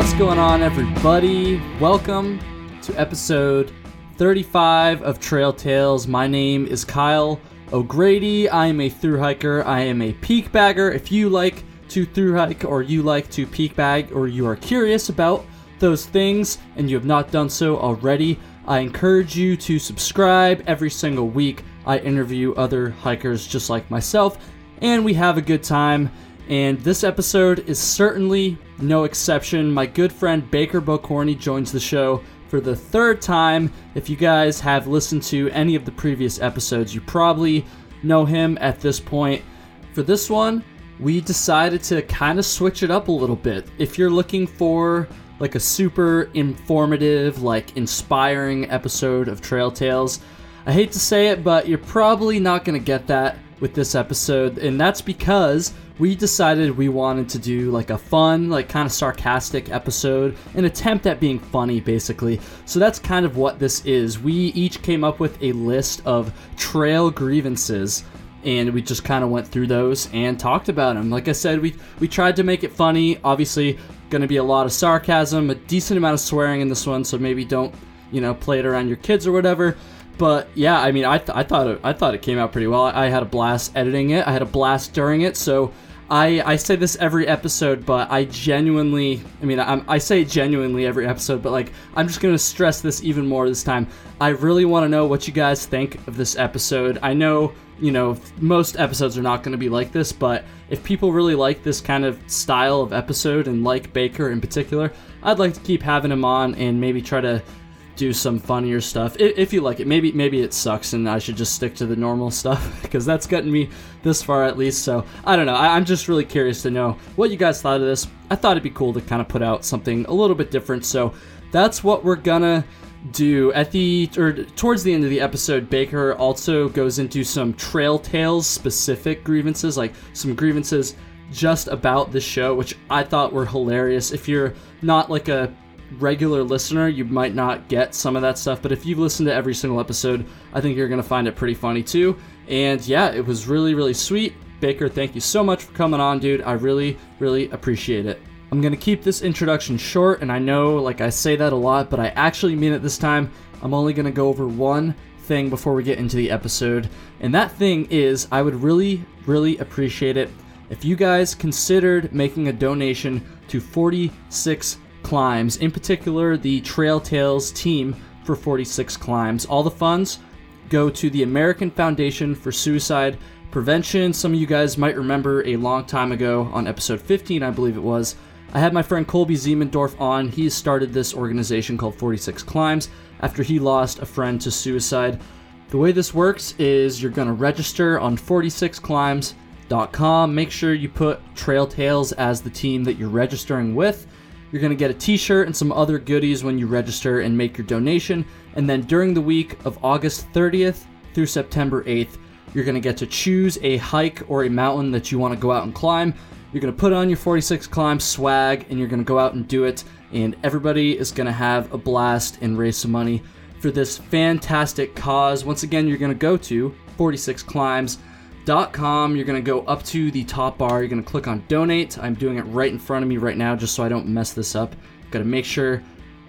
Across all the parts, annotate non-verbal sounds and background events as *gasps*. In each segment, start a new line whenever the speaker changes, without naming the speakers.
What's going on, everybody? Welcome to episode 35 of Trail Tales. My name is Kyle O'Grady. I am a through hiker. I am a peak bagger. If you like to through hike or you like to peak bag or you are curious about those things and you have not done so already, I encourage you to subscribe. Every single week, I interview other hikers just like myself, and we have a good time. And this episode is certainly no exception. My good friend Baker Bocorny joins the show for the third time. If you guys have listened to any of the previous episodes, you probably know him at this point. For this one, we decided to kind of switch it up a little bit. If you're looking for like a super informative, like inspiring episode of Trail Tales, I hate to say it, but you're probably not going to get that with this episode, and that's because we decided we wanted to do like a fun, like kind of sarcastic episode, an attempt at being funny, basically. So that's kind of what this is. We each came up with a list of trail grievances. And we just kind of went through those and talked about them. Like I said, we we tried to make it funny. Obviously, going to be a lot of sarcasm, a decent amount of swearing in this one. So maybe don't you know play it around your kids or whatever but yeah, I mean, I, th- I thought it, I thought it came out pretty well. I, I had a blast editing it. I had a blast during it. So I I say this every episode, but I genuinely, I mean, I'm, I say it genuinely every episode, but like I'm just gonna stress this even more this time. I really want to know what you guys think of this episode. I know you know most episodes are not to be like this, but if people really like this kind of style of episode and like Baker in particular, I'd like to keep having him on and maybe try to do some funnier stuff if, if, you like it. Maybe maybe it sucks and I should just stick to the normal *laughs* stuff because that's gotten me this far at least. So I don't know. I, I'm just really curious to know what you guys thought of this. I thought it'd be cool to kind of put out something a little bit different. So that's what we're gonna do at the or towards the end of the episode baker also goes into some trail tales specific grievances like some grievances just about the show which i thought were hilarious if you're not like a regular listener, you might not get some of that stuff, but if you've listened to every single episode, I think you're going to find it pretty funny too. And yeah, it was really, really sweet. Baker, thank you so much for coming on, dude. I really, really appreciate it. I'm going to keep this introduction short, and I know, like, I say that a lot, but I actually mean it this time. I'm only going to go over one thing before we get into the episode, and that thing is I would really, really appreciate it if you guys considered making a donation to 46 climbs, in particular the Trail Tales team for 46 climbs. All the funds go to the American Foundation for Suicide Prevention. Some of you guys might remember a long time ago on episode 15, I believe it was. I had my friend Colby Ziemendorf on. He started this organization called 46 Climbs after he lost a friend to suicide. The way this works is you're going to register on 46climbs.com. Make sure you put Trail Tales as the team that you're registering with. You're going to get a t shirt and some other goodies when you register and make your donation. And then during the week of August 30th through September 8th, you're going to get to choose a hike or a mountain that you want to go out and climb. You're going to put on your 46 climb swag and you're going to go out and do it. And everybody is going to have a blast and raise some money for this fantastic cause. Once again, you're going to go to 46 climbs com. You're to go up to the top bar. You're to click on donate. I'm doing it right in front of me right now just so I don't mess this up. Got to make sure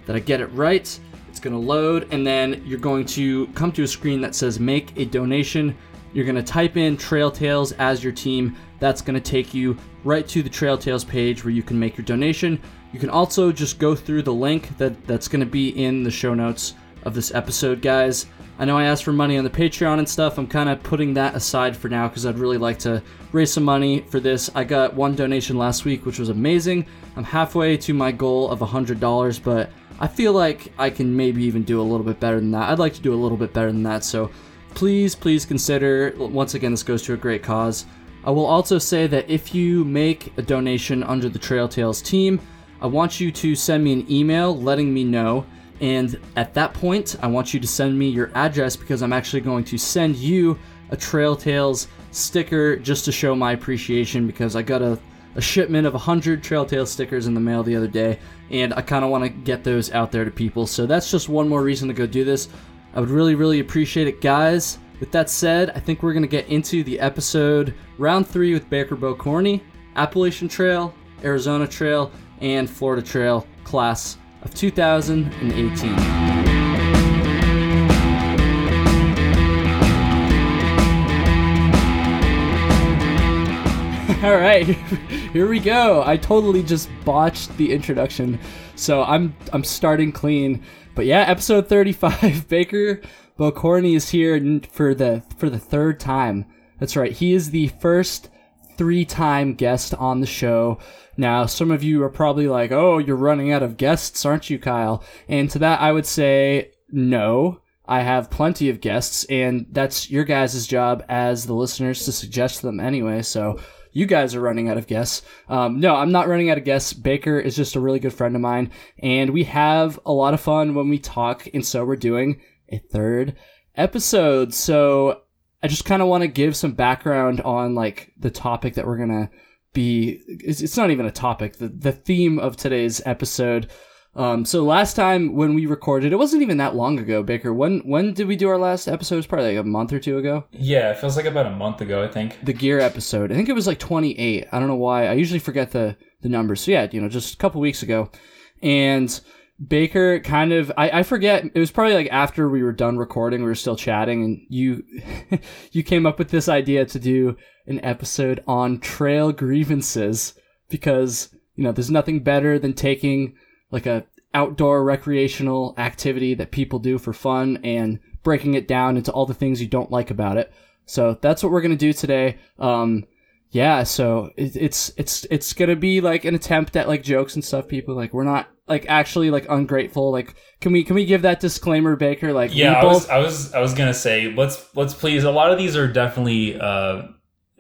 that I get it right. It's to load, and then you're going to come to a screen that says make a donation. You're to type in Trail Tales as your team. That's to take you right to the Trail Tales page where you can make your donation. You can also just go through the link that, that's to be in the show notes of this episode, guys. I know I asked for money on the Patreon and stuff. I'm kind of putting that aside for now because I'd really like to raise some money for this. I got one donation last week, which was amazing. I'm halfway to my goal of $100, but I feel like I can maybe even do a little bit better than that. I'd like to do a little bit better than that. So please, please consider. Once again, this goes to a great cause. I will also say that if you make a donation under the Trail Tales team, I want you to send me an email letting me know and at that point, I want you to send me your address because I'm actually going to send you a Trail Tales sticker just to show my appreciation because I got a, a shipment of 100 Trail Tales stickers in the mail the other day and I kind of want to get those out there to people. So that's just one more reason to go do this. I would really, really appreciate it, guys. With that said, I think we're going to get into the episode round three with Baker Bocorny, Appalachian Trail, Arizona Trail, and Florida Trail. class of 2018. *laughs* All right, *laughs* here we go. I totally just botched the introduction, so I'm I'm starting clean. But yeah, episode 35. *laughs* Baker Bocorny is here for the for the third time. That's right. He is the first three-time guest on the show. Now, some of you are probably like, "Oh, you're running out of guests, aren't you, Kyle?" And to that, I would say no. I have plenty of guests, and that's your guys' job as the listeners to suggest them anyway. So you guys are running out of guests. Um, no, I'm not running out of guests. Baker is just a really good friend of mine, and we have a lot of fun when we talk. And so we're doing a third episode. So I just kind of want to give some background on like the topic that we're gonna be. It's, not even a topic. The the theme of today's episode um, so last time when we recorded, it wasn't even that long ago, Baker. When when did we do our last episode? It was probably like a month or two ago.
Yeah, it feels like about a month ago, I think.
The gear episode. I think it was like 28. I don't know why. I usually forget the the numbers. So yeah, you know, just a couple weeks ago. And Baker kind of I, I forget it was probably like after we were done recording, we were still chatting and you *laughs* you came up with this idea to do an episode on trail grievances because, you know, there's nothing better than taking like a outdoor recreational activity that people do for fun and breaking it down into all the things you don't like about it. So that's what we're gonna do today. Um, yeah, so it, it's it's it's gonna be like an attempt at like jokes and stuff. People like we're not like actually like ungrateful. Like can we can we give that disclaimer, Baker? Like
yeah, I was I was I was gonna say let's let's please. A lot of these are definitely. uh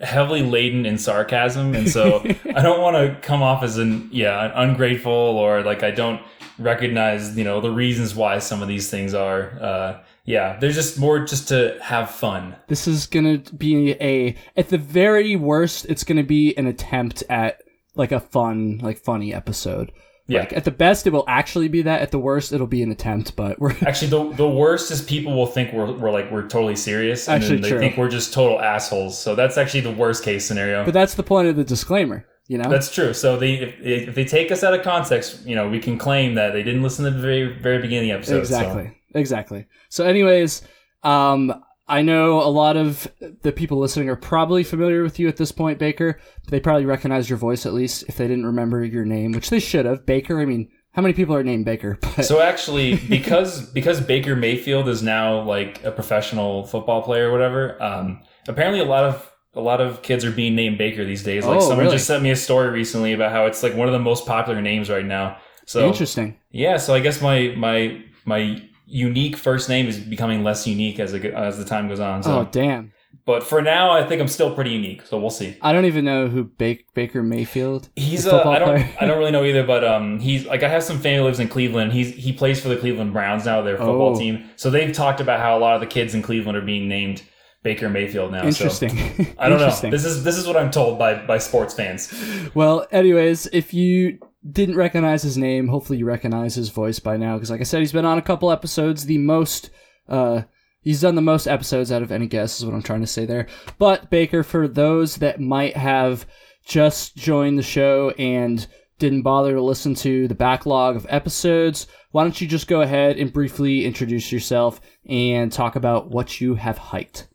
heavily laden in sarcasm and so *laughs* i don't want to come off as an yeah ungrateful or like i don't recognize you know the reasons why some of these things are uh yeah they're just more just to have fun.
This is gonna be a at the very worst it's gonna be an attempt at like a fun like funny episode yeah. Like at the best, it will actually be that. At the worst, it'll be an attempt. But we're *laughs*
actually the the worst is people will think we're, we're like we're totally serious, and actually, then they true. think we're just total assholes. So that's actually the worst case scenario.
But that's the point of the disclaimer. You know,
that's true. So they if, if they take us out of context, you know, we can claim that they didn't listen to the very very beginning of the episode.
Exactly. So. Exactly. So, anyways, um, I know a lot of the people listening are probably familiar with you at this point, Baker. But They probably recognize your voice at least if they didn't remember your name, which they should have. Baker, I mean, how many people are named Baker? *laughs*
But... So actually, because because Baker Mayfield is now like a professional football player or whatever, um, apparently a lot of a lot of kids are being named Baker these days. Like oh, someone really? just sent me a story recently about how it's like one of the most popular names right now. So
interesting.
Yeah, so I guess my my my unique first name is becoming less unique as it, as the time goes on. So.
Oh damn!
But for now, I think I'm still pretty unique. So we'll see.
I don't even know who Baker Mayfield.
He's a I don't I don't really know either. But um, *laughs* he's like I have some family lives in Cleveland. He's he plays for the Cleveland Browns now, their football oh. team. So they've talked about how a lot of the kids in Cleveland are being named Baker Mayfield now.
Interesting.
So, I don't know. *laughs* This is this is what I'm told by by sports fans.
Well, anyways, if you didn't recognize his name. Hopefully, you recognize his voice by now, because like I said, he's been on a couple episodes. The most, uh, he's done the most episodes out of any guest, is what I'm trying to say there. But Baker, for those that might have just joined the show and didn't bother to listen to the backlog of episodes, why don't you just go ahead and briefly introduce yourself and talk about what you have hiked?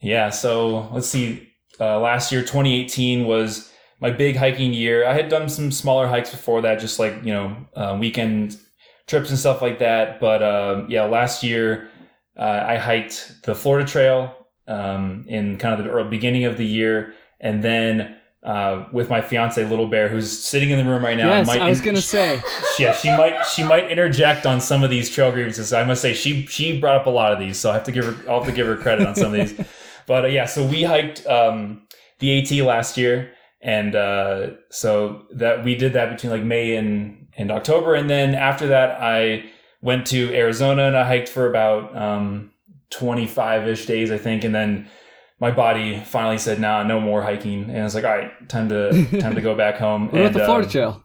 Yeah, so let's see. Uh, last year, 2018 was my big hiking year. I had done some smaller hikes before that, just like you know uh, weekend trips and stuff like that. But uh, yeah, last year uh, I hiked the Florida Trail um, in kind of the early beginning of the year, and then. Uh, with my fiance Little Bear, who's sitting in the room right now.
Yes, might, I was gonna say. *laughs*
Yeah, she might she might interject on some of these trail grievances. I must say she she brought up a lot of these, so I have to give her I'll have to give her credit on some of these. *laughs* But uh, yeah, so we hiked um, the AT last year, and uh, so that we did that between like May and and October, and then after that I went to Arizona and I hiked for about um, 25 ish days, I think, and then my body finally said, "Nah, no more hiking," and I was like, "All right, time to *laughs* time to go back home."
what and, about the Florida um, Trail?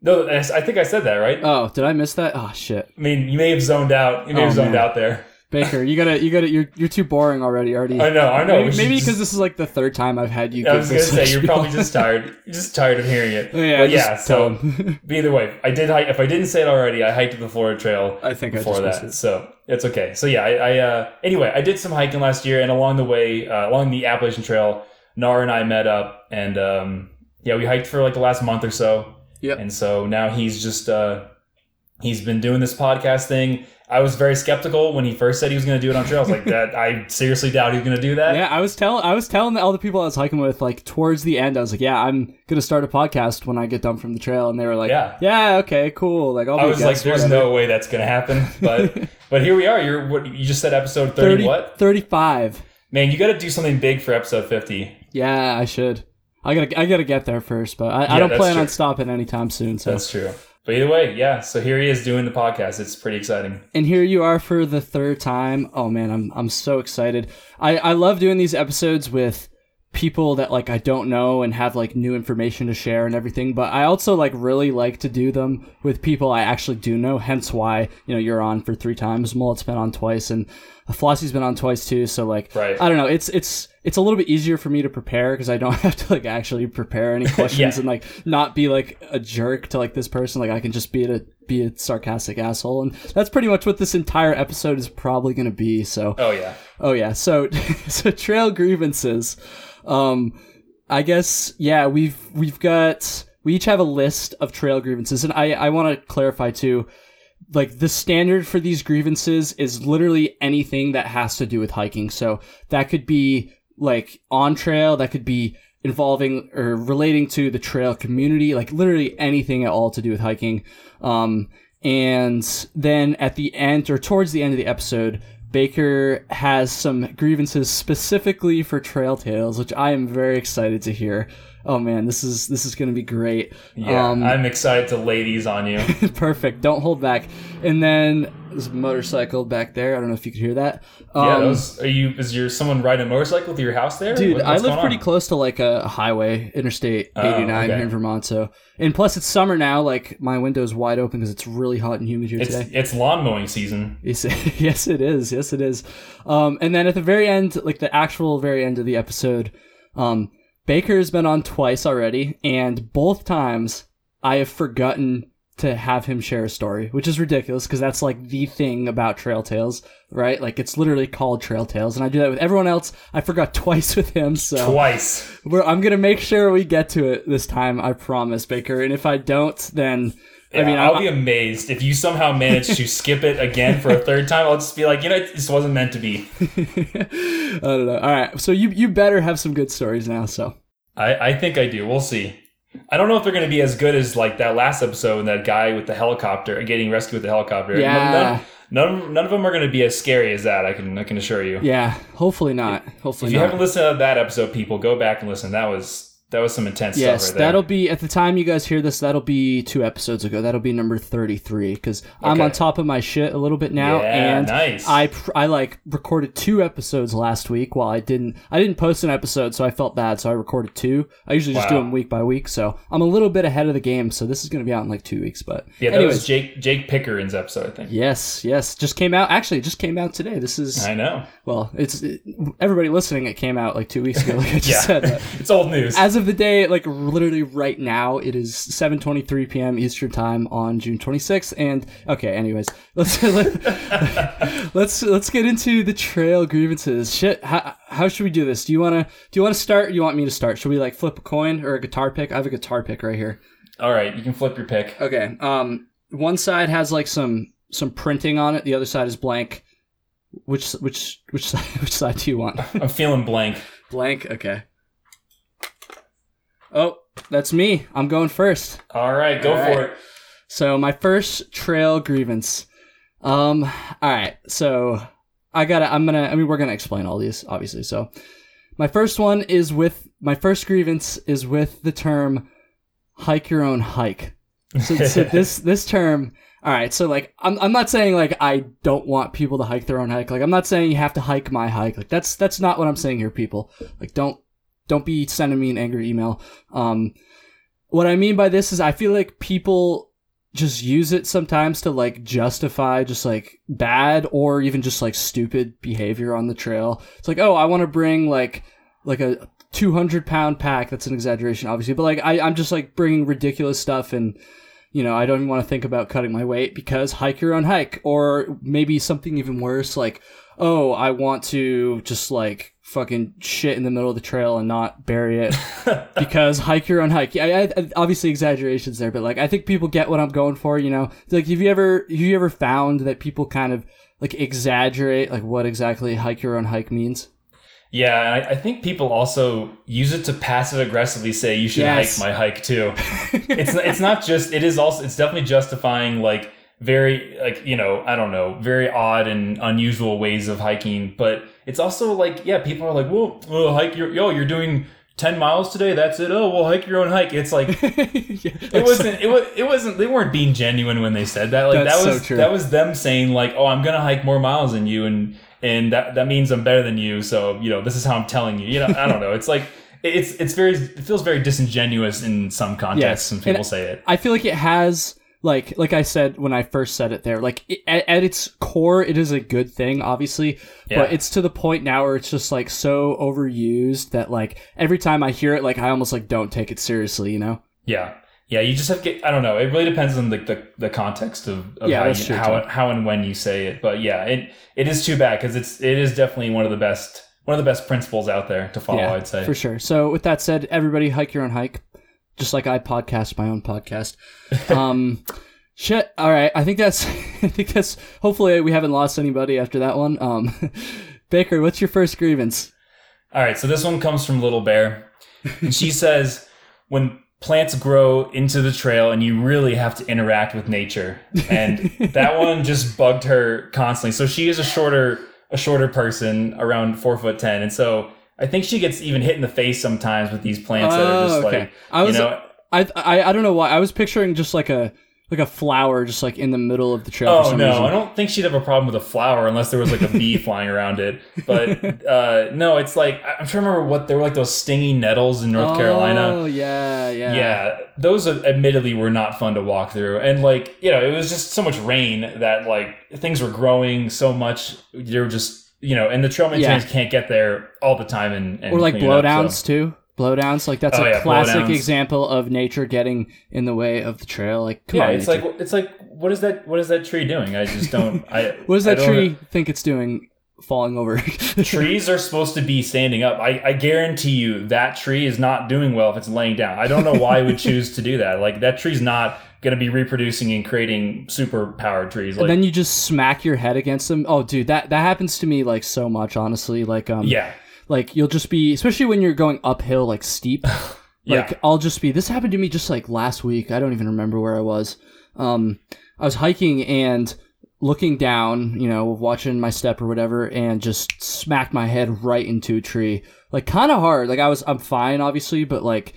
No, I think I said that right.
Oh, did I miss that? Oh shit!
I mean, you may have zoned out. You may oh, have zoned man. out there.
Baker, you gotta, you gotta, you're, you're too boring already. Already.
I know, I know.
Maybe because this is like the third time I've had you.
I was gonna say you're
spiel.
probably just tired. Just tired of hearing it. *laughs*
yeah,
But yeah. So
tell 'em.
But either way, I did hike. If I didn't say it already, I hiked the Florida Trail
I think I
before
just
that,
it.
so it's okay. So yeah, I, I uh, anyway, I did some hiking last year, and along the way, uh, along the Appalachian Trail, Nar and I met up, and um, yeah, we hiked for like the last month or so.
Yep.
And so now he's just uh, he's been doing this podcast thing. I was very skeptical when he first said he was going to do it on trail. I was like, *laughs* that I seriously doubt he's going to do that.
Yeah, I was telling I was telling all the people I was hiking with, like towards the end, I was like, "Yeah, I'm gonna start a podcast when I get done from the trail," and they were like,
Yeah.
"Yeah, okay, cool." Like, I'll be a
was like, "There's
whatever."
no way that's going to happen," *laughs* but but here we are. You're what you just said, episode thirty.
30
What
35.
man? You got to do something big for episode fifty.
Yeah, I should. I gotta I gotta get there first, but I,
Yeah,
I don't plan on stopping anytime soon. So,
That's true. But either way, yeah. So here he is doing the podcast. It's pretty exciting.
and here you are for the third time. Oh man, I'm I'm so excited. I I love doing these episodes with people that like I don't know and have like new information to share and everything. But I also like really like to do them with people I actually do know. Hence why you know you're on for three times. Mullet's been on twice, and Flossie's been on twice too. So like
Right.
I don't know. It's it's it's a little bit easier for me to prepare because I don't *laughs* have to like actually prepare any *laughs* questions
Yeah.
and like not be like a jerk to like this person. Like I can just be a be a sarcastic asshole, and that's pretty much what this entire episode is probably going to be. So
Oh yeah.
Oh yeah. So *laughs* so trail grievances. Um I guess yeah, we've we've got we each have a list of trail grievances and I I want to clarify too like the standard for these grievances is literally anything that has to do with hiking. So that could be like on trail, that could be involving or relating to the trail community, like literally anything at all to do with hiking. Um, and then at the end or towards the end of the episode, Baker has some grievances specifically for Trail Tales, which I am very excited to hear. Oh man, this is this is going to be great.
Yeah.
Um,
I'm excited to lay these on you. *laughs*
Perfect. Don't hold back. And then there's a motorcycle back there. I don't know if you could hear that.
yeah.
Um,
Those, are you? Is your someone riding a motorcycle to your house there?
Dude,
What-
I live pretty
on?
close to like a highway, Interstate
Oh,
89
okay.
here in Vermont. So, and plus it's summer now. Like my window's wide open because it's really hot and humid here
It's
today.
it's lawn mowing season.
Yes, *laughs* yes, it is. Yes, it is. Um, and then at the very end, like the actual very end of the episode, um, Baker's been on twice already, and both times I have forgotten to have him share a story, which is ridiculous because that's like the thing about Trail Tales, right? Like it's literally called Trail Tales, and I do that with everyone else. I forgot *laughs* twice with him, so
Twice.
we're, I'm gonna make sure we get to it this time. I promise, Baker. And if I don't, then I mean,
I'll
I,
be amazed if you somehow manage to skip it again for a third time. I'll just be like, you know, this wasn't meant to be. *laughs*
I don't know. All right, so you you better have some good stories now. So
I, I think I do. We'll see. I don't know if they're going to be as good as like that last episode and that guy with the helicopter getting rescued with the helicopter.
Yeah.
None, none, none of them are going to be as scary as that. I can I can assure you.
yeah, hopefully not. Hopefully
If you
not.
haven't listened to that episode, people go back and listen. That was that was some intense
Yes,
stuff right there.
that'll be at the time you guys hear this. That'll be two episodes ago. That'll be number thirty-three because I'm on top of my shit a little bit now,
Yeah,
and
nice.
I I like recorded two episodes last week. While I didn't I didn't post an episode, so I felt bad. So I recorded two. I usually just do them week by week, so I'm a little bit ahead of the game. So this is going to be out in like two weeks. But
yeah, that
anyways,
was Jake Jake Pickering's episode. I think.
yes, yes, just came out. Actually, it just came out today. This is
I know.
well, it's it, everybody listening. It came out like two weeks ago. Like I just *laughs*
Yeah,
said.
It's old news.
as of the day, like literally right now, it is 7:23 p.m. Eastern time on June 26th. And okay, anyways, *laughs* let's let, let's let's get into the trail grievances. Shit, how, how should we do this? Do you wanna do you wanna start? Or do you want me to start? Should we like flip a coin or a guitar pick? I have a guitar pick right here.
All right, you can flip your pick.
Okay. Um, one side has like some some printing on it. The other side is blank. Which which which side *laughs* which side do you want?
I'm feeling blank.
blank. Okay. Oh, that's me. I'm going first.
All right, go
All
for
right.
it.
So my first trail grievance. Um. All right. So I gotta. I'm gonna. I mean, we're gonna explain all these, obviously. So my first one is with my first grievance is with the term "hike your own hike." So, so *laughs* this this term. All right. So like, I'm I'm not saying like I don't want people to hike their own hike. Like I'm not saying you have to hike my hike. Like that's that's not what I'm saying here, people. Like don't don't be sending me an angry email. Um, what I mean by this is I feel like people just use it sometimes to like justify just like bad or even just like stupid behavior on the trail. It's like, oh, I want to bring like like a 200 pound pack. That's an exaggeration, obviously, but like I, I'm just like bringing ridiculous stuff and you know, I don't even want to think about cutting my weight because hike your own hike. Or maybe something even worse, like, oh, I want to just like fucking shit in the middle of the trail and not bury it *laughs* because hike your own hike. I, I, obviously exaggerations there, but like I think people get what I'm going for. You know, like have you ever have you ever found that people kind of like exaggerate like what exactly hike your own hike means?
Yeah, and I, I think people also use it to passive aggressively say you should
Yes.
hike my hike too. *laughs* it's it's not just it is also it's definitely justifying like very like you know I don't know very odd and unusual ways of hiking, but it's also like yeah people are like well, well hike your yo you're doing ten miles today that's it oh well hike your own hike it's like *laughs* it wasn't it was it wasn't they weren't being genuine when they said that like that
so
was
true.
that was them saying like oh I'm gonna hike more miles than you and and that that means I'm better than you so you know this is how I'm telling you you know I don't know it's like it's it's very it feels very disingenuous in some contexts
Yes.
when people
And-
say it
I feel like it has like like I said when I first said it there like it, at, at its core it is a good thing obviously
Yeah.
but it's to the point now where it's just like so overused that like every time I hear it like I almost like don't take it seriously you know?
Yeah. Yeah you just have to get I don't know it really depends on the the, the context of, of
Yeah,
how you, how how and when you say it but yeah it it is too bad because it's it is definitely one of the best one of the best principles out there to follow I'd say.
for sure. So with that said everybody hike your own hike just like I podcast my own podcast um *laughs* shit all right I think that's *laughs* I think that's hopefully we haven't lost anybody after that one um *laughs* Baker what's your first grievance
All right, so this one comes from Little Bear. And she says, when plants grow into the trail and you really have to interact with nature. And that one just bugged her constantly. So she is a shorter a shorter person, around four foot ten. And so I think she gets even hit in the face sometimes with these plants that are just
Oh, okay.
like
I was
you know
I, I I don't know why I was picturing just like a like a flower just like in the middle of the trail.
Oh no,
reason.
I don't think she'd have a problem with a flower unless there was like a bee *laughs* flying around it. But uh, no, it's like I'm trying to remember what they were like those stingy nettles in North Carolina.
Oh yeah, yeah,
Yeah, those admittedly were not fun to walk through, and like you know, it was just so much rain that like things were growing so much. They were just you know, and the trail maintainers can't get there all the time and, and
Or like
it up,
blowdowns
so-
too. Blowdowns, like that's
Oh,
a
yeah,
classic
blowdowns.
example of nature getting in the way of the trail. Like, come
Yeah,
on,
it's
nature.
like it's like what is that? What is that tree doing? I just don't. *laughs* I
what does that tree think it's doing? Falling over. *laughs*
trees are supposed to be standing up. I, I guarantee you that tree is not doing well if it's laying down. I don't know why we *laughs* choose to do that. Like that tree's not going to be reproducing and creating super powered trees. Like
and then you just smack your head against them. Oh, dude, that that happens to me like so much. Honestly, like um,
yeah,
like you'll just be, especially when you're going uphill, like steep. *laughs*
yeah,
Like I'll just be. This happened to me just like last week. I don't even remember where I was. Um, I was hiking and looking down, you know, watching my step or whatever, and just smacked my head right into a tree, like kind of hard. Like I was, I'm fine, obviously, but like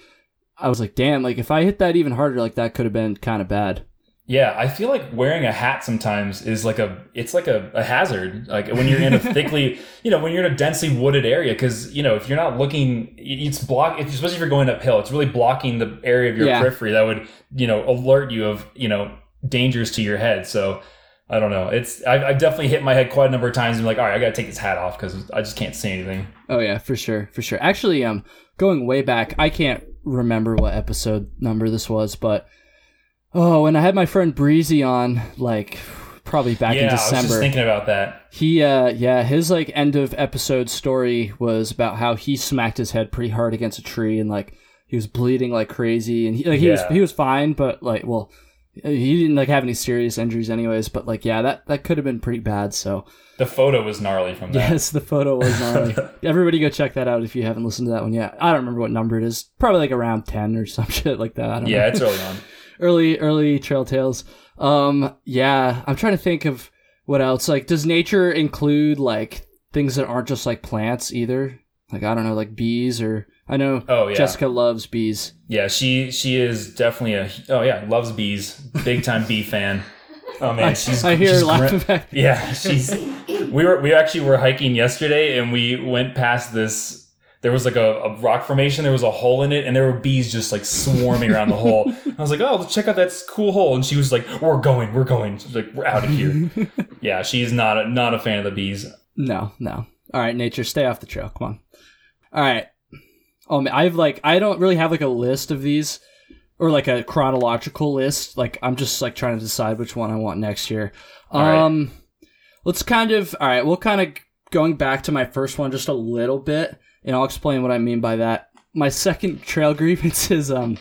I was like, damn, like if I hit that even harder, like that could have been kind of bad.
yeah. I feel like wearing a hat sometimes is like a it's like a, a hazard. Like when you're in a thickly, *laughs* you know, when you're in a densely wooded area, because you know if you're not looking, it's block. If, especially if you're going uphill, it's really blocking the area of your
Yeah.
periphery that would you know alert you of you know dangers to your head. So. I don't know. It's I've, I've definitely hit my head quite a number of times and be like, all right, I gotta take this hat off because I just can't see anything.
Oh yeah, for sure, for sure. Actually, um, going way back, I can't remember what episode number this was, but oh, and I had my friend Breezy on, like probably back
yeah,
in
I was just
December,
thinking about that.
he, uh, yeah, his like end of episode story was about how he smacked his head pretty hard against a tree and like he was bleeding like crazy, and he like he was he was fine, but like well. He didn't like have any serious injuries, anyways. But like, yeah, that that could have been pretty bad. So
The photo was gnarly from that.
Yes, the photo was gnarly. *laughs* Everybody go check that out if you haven't listened to that one yet. I don't remember what number it is. Probably like around 10 or *laughs* some shit like that. I don't
Yeah,
know.
it's early on. *laughs*
Early, early Trail Tales. Um, yeah, I'm trying to think of what else. Like, does nature include like things that aren't just like plants either? Like, I don't know, like bees or I know
Oh yeah,
Jessica loves bees.
yeah. She she is definitely a oh yeah loves bees, big time bee fan. Oh man, she's
I hear her
she's
laughing
gri-
back.
Yeah, she's. We were we actually were hiking yesterday and we went past this there was like a, a rock formation, there was a hole in it, and there were bees just like swarming around the hole. I was like, oh, let's check out that cool hole, and she was like, we're going, we're going, She's like we're out of here. *laughs* yeah, she's not a, not a fan of the bees.
No, no. All right, nature, stay off the trail. Come on. All right. Um, I've like I don't really have like a list of these or like a chronological list. Like I'm just like trying to decide which one I want next year.
All right.
Um, let's kind of all right. We'll kind of going back to my first one just a little bit, and I'll explain what I mean by that. My second trail *laughs* grievance is um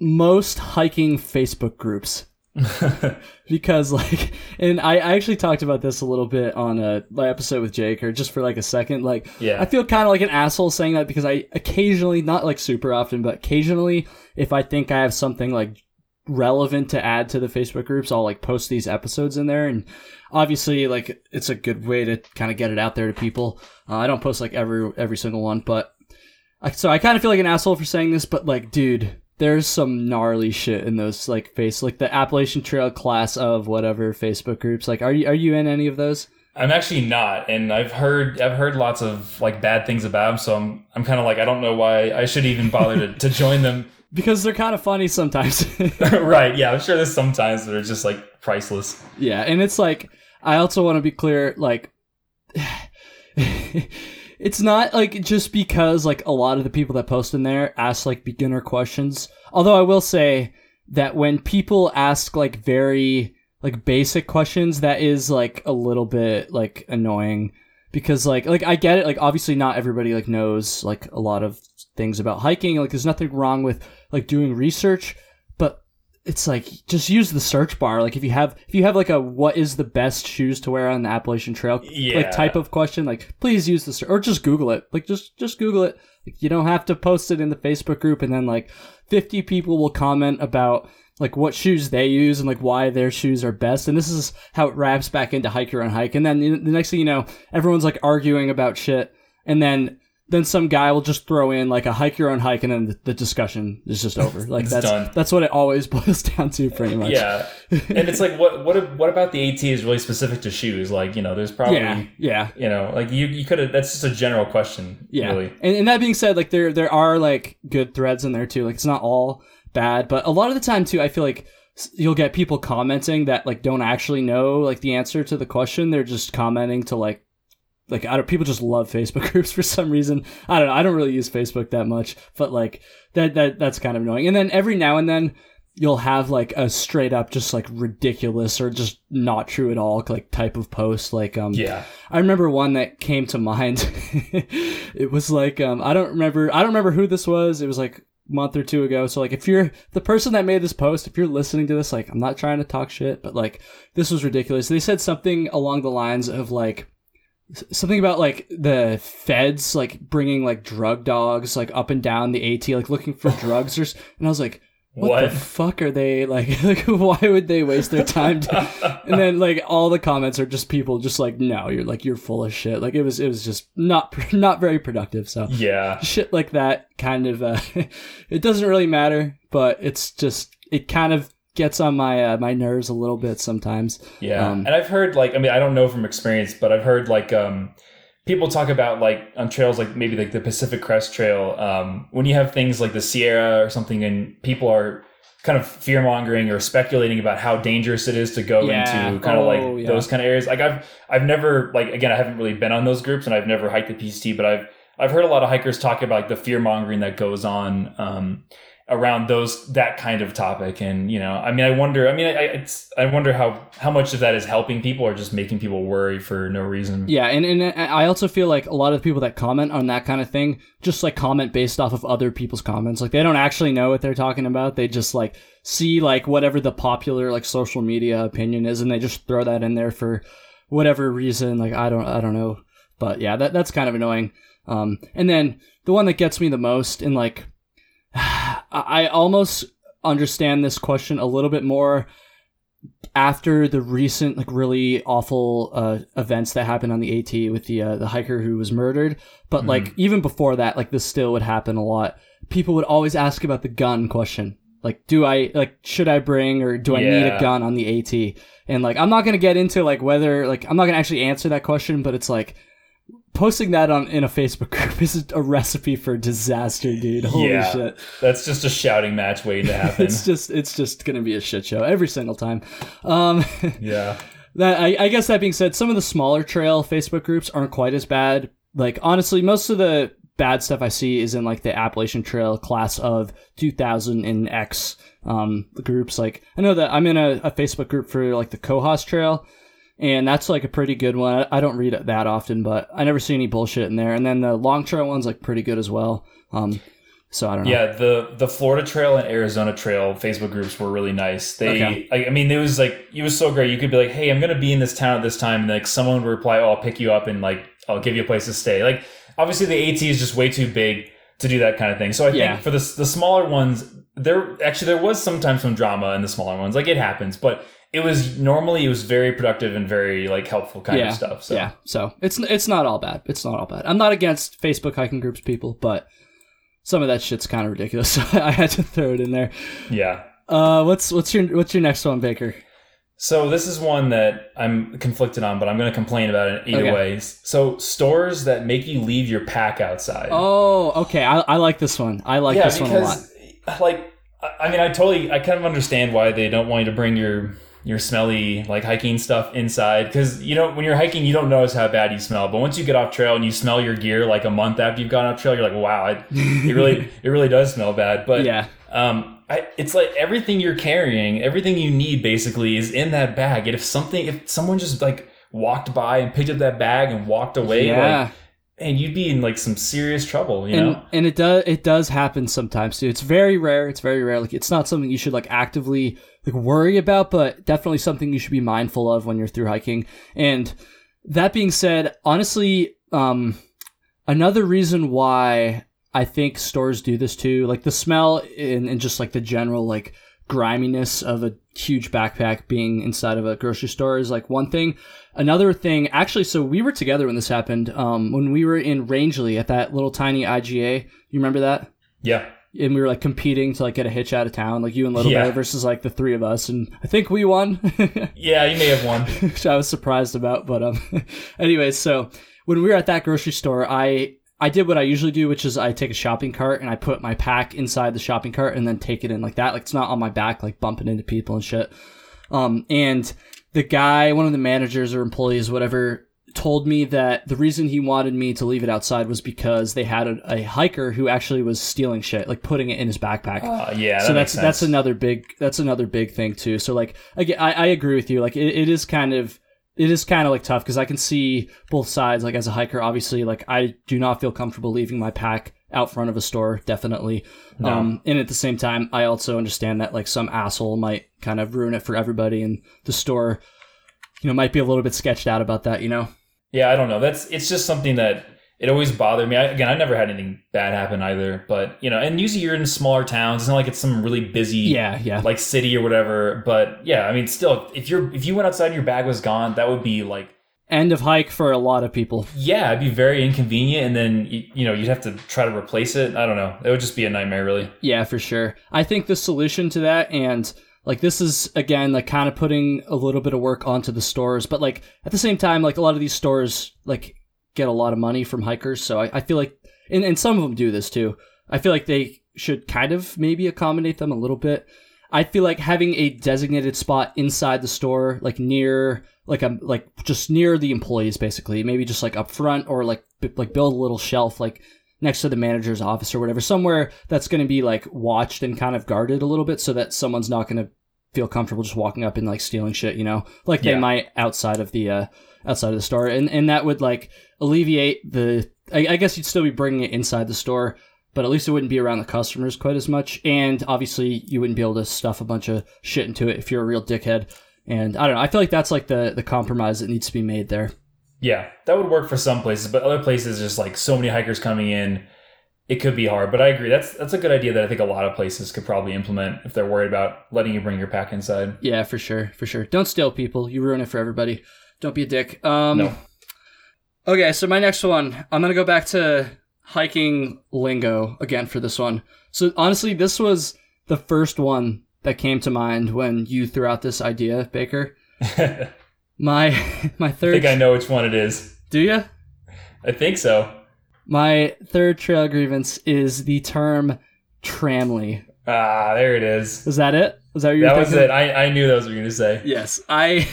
most hiking Facebook groups *laughs* because like and I, I actually talked about this a little bit on a my episode with Jake or just for like a second like
Yeah.
I feel kind of like an asshole saying that because I occasionally not like super often but occasionally if I think I have something like relevant to add to the Facebook groups I'll like post these episodes in there and obviously like it's a good way to kind of get it out there to people uh, I don't post like every every single one but I, so I kind of feel like an asshole for saying this but like dude there's some gnarly shit in those like face like the Appalachian Trail class of whatever Facebook groups. Like, are you are you in any of those?
I'm actually not, and I've heard I've heard lots of like bad things about them. So I'm I'm kind of like I don't know why I should even bother to, to join them. *laughs*
Because they're kind of funny sometimes. *laughs*
right? Yeah, I'm sure there's sometimes that are just like priceless.
yeah, and it's like I also want to be clear, like. *sighs* *laughs* It's not like just because like a lot of the people that post in there ask like beginner questions. Although I will say that when people ask like very like basic questions, that is like a little bit like annoying because like like I get it. Like obviously not everybody like knows like a lot of things about hiking. Like there's nothing wrong with like doing research, it's like just use the search bar. Like if you have if you have like a what is the best shoes to wear on the Appalachian Trail
Yeah.
like type of question, like please use the ser- or just Google it. Like just just Google it. Like you don't have to post it in the Facebook group and then like 50 people will comment about like what shoes they use and like why their shoes are best. And this is how it wraps back into hike your own hike. And then the the next thing you know, everyone's like arguing about shit. And then then some guy will just throw in like a hike your own hike, and then the, the discussion is just over. *laughs* Like that's
done.
that's what it always *laughs* boils down to, pretty much.
Yeah, *laughs* and it's like what what what about the AT is really specific to shoes? Like you know, there's probably
yeah, yeah.
you know like you you could have that's just a general question.
Yeah.
really.
And, and that being said, like there there are like good threads in there too. Like it's not all bad, but a lot of the time too, I feel like you'll get people commenting that like don't actually know like the answer to the question. They're just commenting to like like I don't people just love Facebook *laughs* groups for some reason. I don't know. I don't really use Facebook that much, but like that that that's kind of annoying. And then every now and then you'll have like a straight up just like ridiculous or just not true at all like type of post like um
Yeah,
I remember one that came to *laughs* mind. it was like um, I don't remember. I don't remember who this was. It was like a month or two ago. So like, if you're the person that made this post, if you're listening to this, like, I'm not trying to talk shit, but like, this was ridiculous. They said something along the lines of like something about like the feds like bringing like drug dogs like up and down the AT like looking for *laughs* drugs or and I was like what,
What?
the fuck are they like *laughs* like why would they waste their time to, *laughs* and then like all the comments are just people just like no you're like you're full of shit like it was it was just not not very productive so
yeah,
shit like that kind of uh it doesn't really matter but it's just it kind of gets on my uh, my nerves a little bit sometimes
yeah.
Um,
and I've heard like I mean I don't know from experience, but I've heard like um people talk about like on trails like maybe like the Pacific Crest Trail um when you have things like the Sierra or something and people are kind of fear mongering or speculating about how dangerous it is to go
Yeah.
into kind of
Oh,
like
yeah.
those kind of areas. Like I've I've never like again I haven't really been on those groups and I've never hiked the PCT, but I've I've heard a lot of hikers talk about like the fear mongering that goes on um, around those that kind of topic, and you know, I mean, I wonder. I mean, I, I- it's I wonder how how much of that is helping people or just making people worry for no reason.
Yeah, and, and I also feel like a lot of people that comment on that kind of thing just like comment based off of other people's comments. Like they don't actually know what they're talking about. They just like see like whatever the popular like social media opinion is and they just throw that in there for whatever reason. Like I don't I don't know. But yeah, that that's kind of annoying. Um and then the one that gets me the most and like *sighs* I almost understand this question a little bit more after the recent like really awful uh, events that happened on the AT with the uh, the hiker who was murdered. But
Mhm.
like even before that, like this still would happen a lot. People would always ask about the gun question. Like, do I like should I bring or do I need a gun on the AT? And like I'm not gonna get into like whether like I'm not gonna actually answer that question, but it's like posting that on in a Facebook group *laughs* is a recipe for disaster, dude. Holy
Yeah.
shit!
That's just a shouting match waiting to *laughs* happen.
It's just it's just gonna be a shit show every single time. Um, *laughs*
yeah.
that I, I guess that being said, some of the smaller trail Facebook groups aren't quite as bad. Like honestly, most of the bad stuff I see is in like the Appalachian Trail class of 2000 and X um, groups. Like I know that I'm in a, a Facebook group for like the Cohos Trail, and that's like a pretty good one. I, don't read it that often, but I never see any bullshit in there. And then the long trail one's like pretty good as well. Um, so I don't know.
Yeah, the the Florida Trail and Arizona Trail Facebook groups were really nice. They,
Okay.
I, I mean, it was like it was so great. You could be like, "Hey, I'm gonna be in this town at this time," and like someone would reply, "Oh, I'll pick you up and like I'll give you a place to stay." Like obviously, the AT is just way too big to do that kind of thing. So I
Yeah.
think for the the smaller ones, there actually there was sometimes some drama in the smaller ones. Like it happens, but it was normally it was very productive and very like helpful kind
yeah,
of stuff. So
yeah. So it's it's not all bad. It's not all bad. I'm not against Facebook hiking groups, people, but some of that shit's kind of ridiculous. *laughs* So I had to throw it in there.
yeah.
Uh, what's what's your what's your next one, Baker?
So this is one that I'm conflicted on, but I'm going to complain about it either
Okay.
way. So stores that make you leave your pack outside.
Oh, okay. I, I like this one. I like
yeah,
this one a lot.
like I mean, I totally, I kind of understand why they don't want you to bring your your smelly like hiking stuff inside because you know when you're hiking you don't notice how bad you smell but once you get off trail and you smell your gear like a month after you've gone off trail you're like wow it, it really *laughs* it really does smell bad but
yeah,
um, I, it's like everything you're carrying, everything you need basically is in that bag. And if something, if someone just like walked by and picked up that bag and walked away,
yeah.
like, and you'd be in like some serious trouble, you
and
know?
and it does it does happen sometimes too. It's very rare. It's very rare. Like it's not something you should like actively like worry about, but definitely something you should be mindful of when you're through hiking. And that being said, honestly, um, another reason why I think stores do this too, like the smell and, and just like the general like griminess of a huge backpack being inside of a grocery store is like one thing. Another thing, actually, so we were together when this happened. Um, when we were in Rangeley at that little tiny IGA, you remember that?
Yeah.
And we were like competing to like get a hitch out of town, like you and Little
Yeah.
Bear versus like the three of us, and I think we won. *laughs*
Yeah, you may have won.
which I was surprised about. But um, *laughs* anyways, so when we were at that grocery store, I I did what I usually do, which is I take a shopping cart and I put my pack inside the shopping cart and then take it in like that. Like it's not on my back, like bumping into people and shit. Um, and the guy, one of the managers or employees, whatever, told me that the reason he wanted me to leave it outside was because they had a, a hiker who actually was stealing shit, like putting it in his backpack
Uh, yeah, that
so
makes
that's that's another big that's another big thing too. So like again, I, I agree with you. Like it, it is kind of it is kind of like tough because I can see both sides. Like as a hiker, obviously, like I do not feel comfortable leaving my pack out front of a store. Definitely.
No.
Um, and at the same time, I also understand that like some asshole might kind of ruin it for everybody, and the store, you know, might be a little bit sketched out about that. You know.
Yeah, I don't know. That's it's just something that it always bothered me. I, again, I never had anything bad happen either, but you know, and usually you're in smaller towns. It's not like it's some really busy,
Yeah. Yeah.
like city or whatever. But yeah, I mean, still, if you're if you went outside and your bag was gone, that would be like,
End of hike for a lot of people.
yeah, it'd be very inconvenient, and then you, you know you'd have to try to replace it. I don't know. It would just be a nightmare, really.
Yeah, for sure. I think the solution to that, and like this is again like kind of putting a little bit of work onto the stores, but like at the same time, like a lot of these stores like get a lot of money from hikers, so I, I feel like, and, and some of them do this too. I feel like they should kind of maybe accommodate them a little bit. I feel like having a designated spot inside the store, like near, like a like just near the employees, basically, maybe just like up front or like b- like build a little shelf, like next to the manager's office or whatever, somewhere that's going to be like watched and kind of guarded a little bit, so that someone's not going to feel comfortable just walking up and like stealing shit, you know, like they
Yeah.
might outside of the uh outside of the store, and and that would like alleviate the. I, I guess you'd still be bringing it inside the store, but at least it wouldn't be around the customers quite as much, and obviously you wouldn't be able to stuff a bunch of shit into it if you're a real dickhead. And I don't know. I feel like that's like the the compromise that needs to be made there.
Yeah, that would work for some places, but other places, just like so many hikers coming in, it could be hard. But I agree. That's that's a good idea that I think a lot of places could probably implement if they're worried about letting you bring your pack inside.
Yeah, for sure, for sure. Don't steal people. You ruin it for everybody. Don't be a dick. Um,
No.
Okay, so my next one, I'm gonna go back to hiking lingo again for this one. So honestly, this was the first one that came to mind when you threw out this idea, Baker. *laughs* My *laughs* my third.
think I know which one it is.
Do you?
I think so.
My third trail grievance is the term tramily.
Ah, there it is.
Was that it? Was that what you
That was it. I, I knew that was what you were gonna say.
Yes, I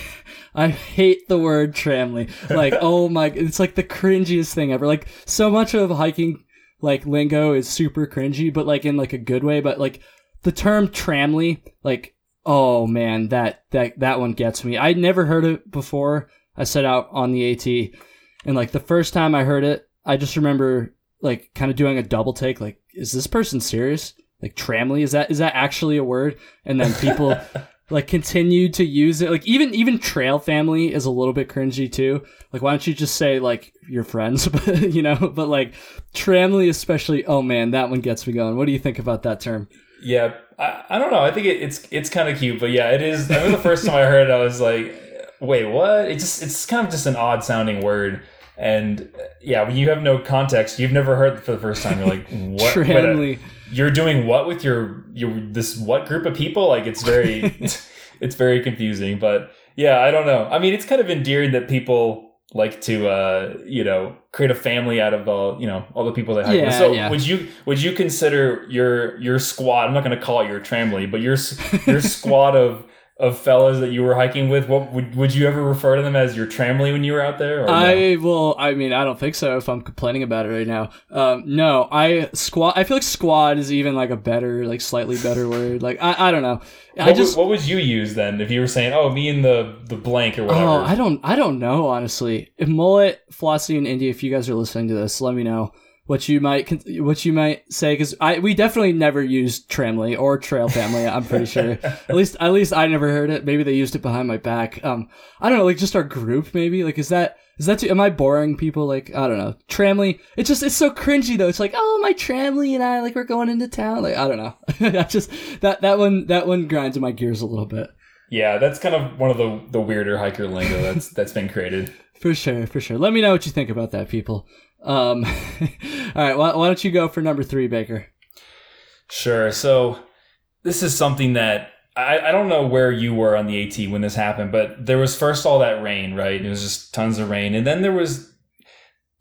I hate the word tramily. Like, *laughs* oh my, it's like the cringiest thing ever. Like, so much of hiking like lingo is super cringy, but like in like a good way. But like the term tramily, like, oh man, that that that one gets me. I'd never heard it before. I set out on the AT, and like the first time I heard it, I just remember like kind of doing a double take. Like, is this person serious? Like tramily is that is that actually a word? And then people *laughs* like continued to use it. Like even even trail family is a little bit cringy too. Like why don't you just say like your friends, *laughs* but you know, but like tramily especially. Oh man, that one gets me going. What do you think about that term?
Yeah, I, I don't know. I think it, it's it's kind of cute, but yeah, it is. I remember the first time I heard it, I was like, "Wait, what?" It just it's kind of just an odd sounding word, and uh, yeah, when you have no context, you've never heard it for the first time. You're like, *laughs* "What?" Uh, you're doing what with your your this what group of people? Like it's very *laughs* *laughs* it's very confusing. But yeah, I don't know. I mean, it's kind of endearing that people like to uh you know create a family out of all you know all the people that hike with.
Yeah,
so
yeah.
would you would you consider your your squad i'm not going to call it your tramily but your your squad of of fellas that you were hiking with what would would you ever refer to them as your tramily when you were out there or no?
I well, I mean, I don't think so. If I'm complaining about it right now, um, no, I squad. I feel like squad is even like a better, like slightly better word. Like I, I don't know.
what,
I just
would, what would you use then if you were saying oh me and the the blank or whatever
Oh, I don't, I don't know honestly. If Mullet, Flossie, and Indy, if you guys are listening to this, let me know what you might, what you might say because I, we definitely never used Tramily or Trail Family. I'm pretty sure. *laughs* at least, at least I never heard it. Maybe they used it behind my back. Um, I don't know, like just our group, maybe. Like, is that, is that too? Am I boring people? Like, I don't know. Tramily. It's just, it's so cringy though. It's like, oh, my Tramily and I, like, we're going into town. Like, I don't know. *laughs* I just that that one, that one grinds my gears a little bit.
yeah that's kind of one of the the weirder hiker lingo that's that's been created *laughs*
For sure, for sure. Let me know what you think about that, people. Um, *laughs* all right, why, why don't you go for number three, Baker?
Sure. So this is something that I, I don't know where you were on the AT when this happened, but there was first all that rain, right? It was just tons of rain, and then there was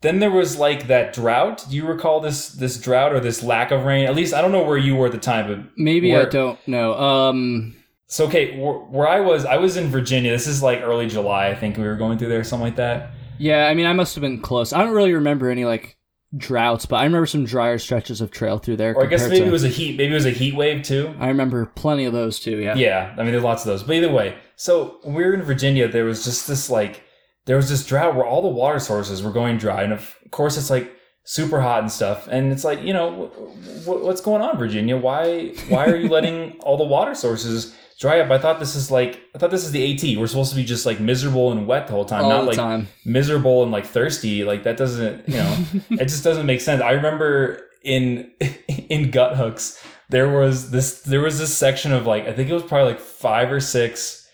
then there was like that drought. Do you recall this this drought or this lack of rain? At least I don't know where you were at the time, but
Maybe I don't know. Um,
so okay, where, where I was, I was in Virginia. This is like early July, I think we were going through there, something like that.
Yeah, I mean, I must have been close. I don't really remember any like droughts, but I remember some drier stretches of trail through there.
Or I guess maybe
to-
it was a heat, maybe it was a heat wave too.
I remember plenty of those too. Yeah.
Yeah, I mean, there's lots of those. But either way, so when we were in Virginia, there was just this like, there was this drought where all the water sources were going dry, and of course, it's like super hot and stuff. And it's like, you know, wh- wh- what's going on, Virginia? Why, why are you letting all the water sources dry up? I thought this is like, I thought this is the AT. We're supposed to be just like miserable and wet the whole time,
All
not like
time.
miserable and like thirsty. Like that doesn't, you know, *laughs* it just doesn't make sense. I remember in *laughs* in Guthooks there was this there was this section of like I think it was probably like five or six,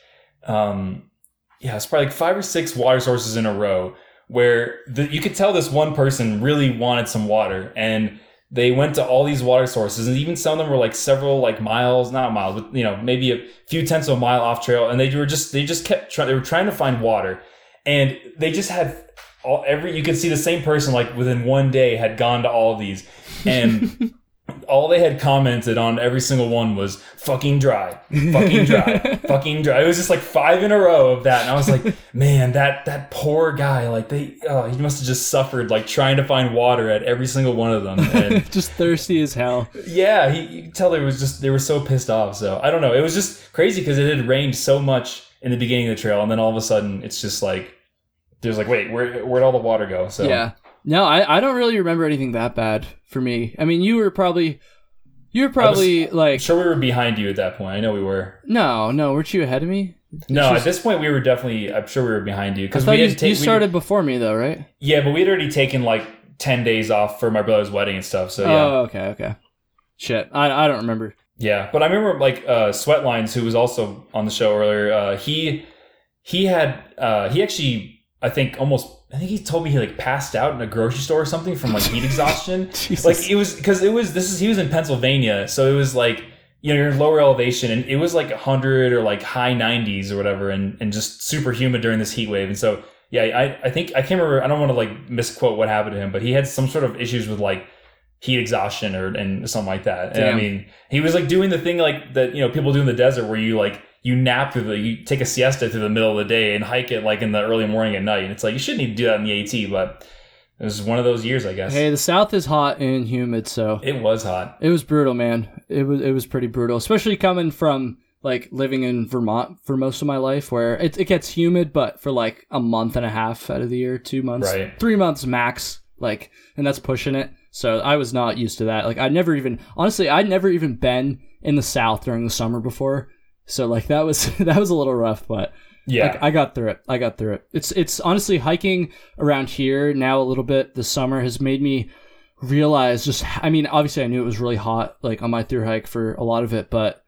um, yeah, it's probably like five or six water sources in a row where the, you could tell this one person really wanted some water and they went to all these water sources and even some of them were like several like miles not miles but you know maybe a few tenths of a mile off trail and they were just they just kept trying they were trying to find water and they just had all every you could see the same person like within one day had gone to all of these and *laughs* all they had commented on every single one was fucking dry fucking dry *laughs* fucking dry it was just like five in a row of that and i was like man that that poor guy like they oh he must have just suffered like trying to find water at every single one of them and *laughs*
Just thirsty as hell.
yeah he, you could tell they was just they were so pissed off so i don't know it was just crazy because it had rained so much in the beginning of the trail and then all of a sudden it's just like there's like wait where where'd all the water go so
Yeah. No, I, I don't really remember anything that bad for me. I mean, you were probably, you were probably like,
I'm sure we were behind you at that point i know we were
no, no, weren't you ahead of me?
no
you-
at this point we were definitely i'm sure we were behind you because we
you,
ta-
you
we-
started before me though, right?
yeah but we'd already taken like 10 days off for my brother's wedding and stuff so yeah
Oh, okay, okay. Shit, I, I don't remember.
Yeah, but I remember like uh, Sweatlines, who was also on the show earlier. Uh, he he had uh, he actually I think almost I think he told me he like passed out in a grocery store or something from like heat exhaustion. *laughs* Like it was because it was this is he was in Pennsylvania, so it was like you know you're in lower elevation and it was like hundred or like high nineties or whatever, and and just super humid during this heat wave, and so yeah, I, I think I can't remember. I don't want to like misquote what happened to him, but he had some sort of issues with like heat exhaustion or and something like that. And I mean, he was like doing the thing like that you know people do in the desert where you like you nap through the you take a siesta through the middle of the day and hike it like in the early morning at night. And it's like you shouldn't even do that in the AT, but it was one of those years, I guess.
Hey, the South is hot and humid, so
It was hot.
it was brutal, man. It was it was pretty brutal, especially coming from like living in Vermont for most of my life, where it, it gets humid, but for like a month and a half out of the year, two months,
Right.
three months max, like, and that's pushing it. So I was not used to that. Like, I'd never even, honestly, I'd never even been in the South during the summer before. So like that was *laughs* that was a little rough, but
Yeah.
like, I got through it. I got through it. It's it's honestly hiking around here now a little bit The summer has made me realize just I mean obviously I knew it was really hot like on my through hike for a lot of it, but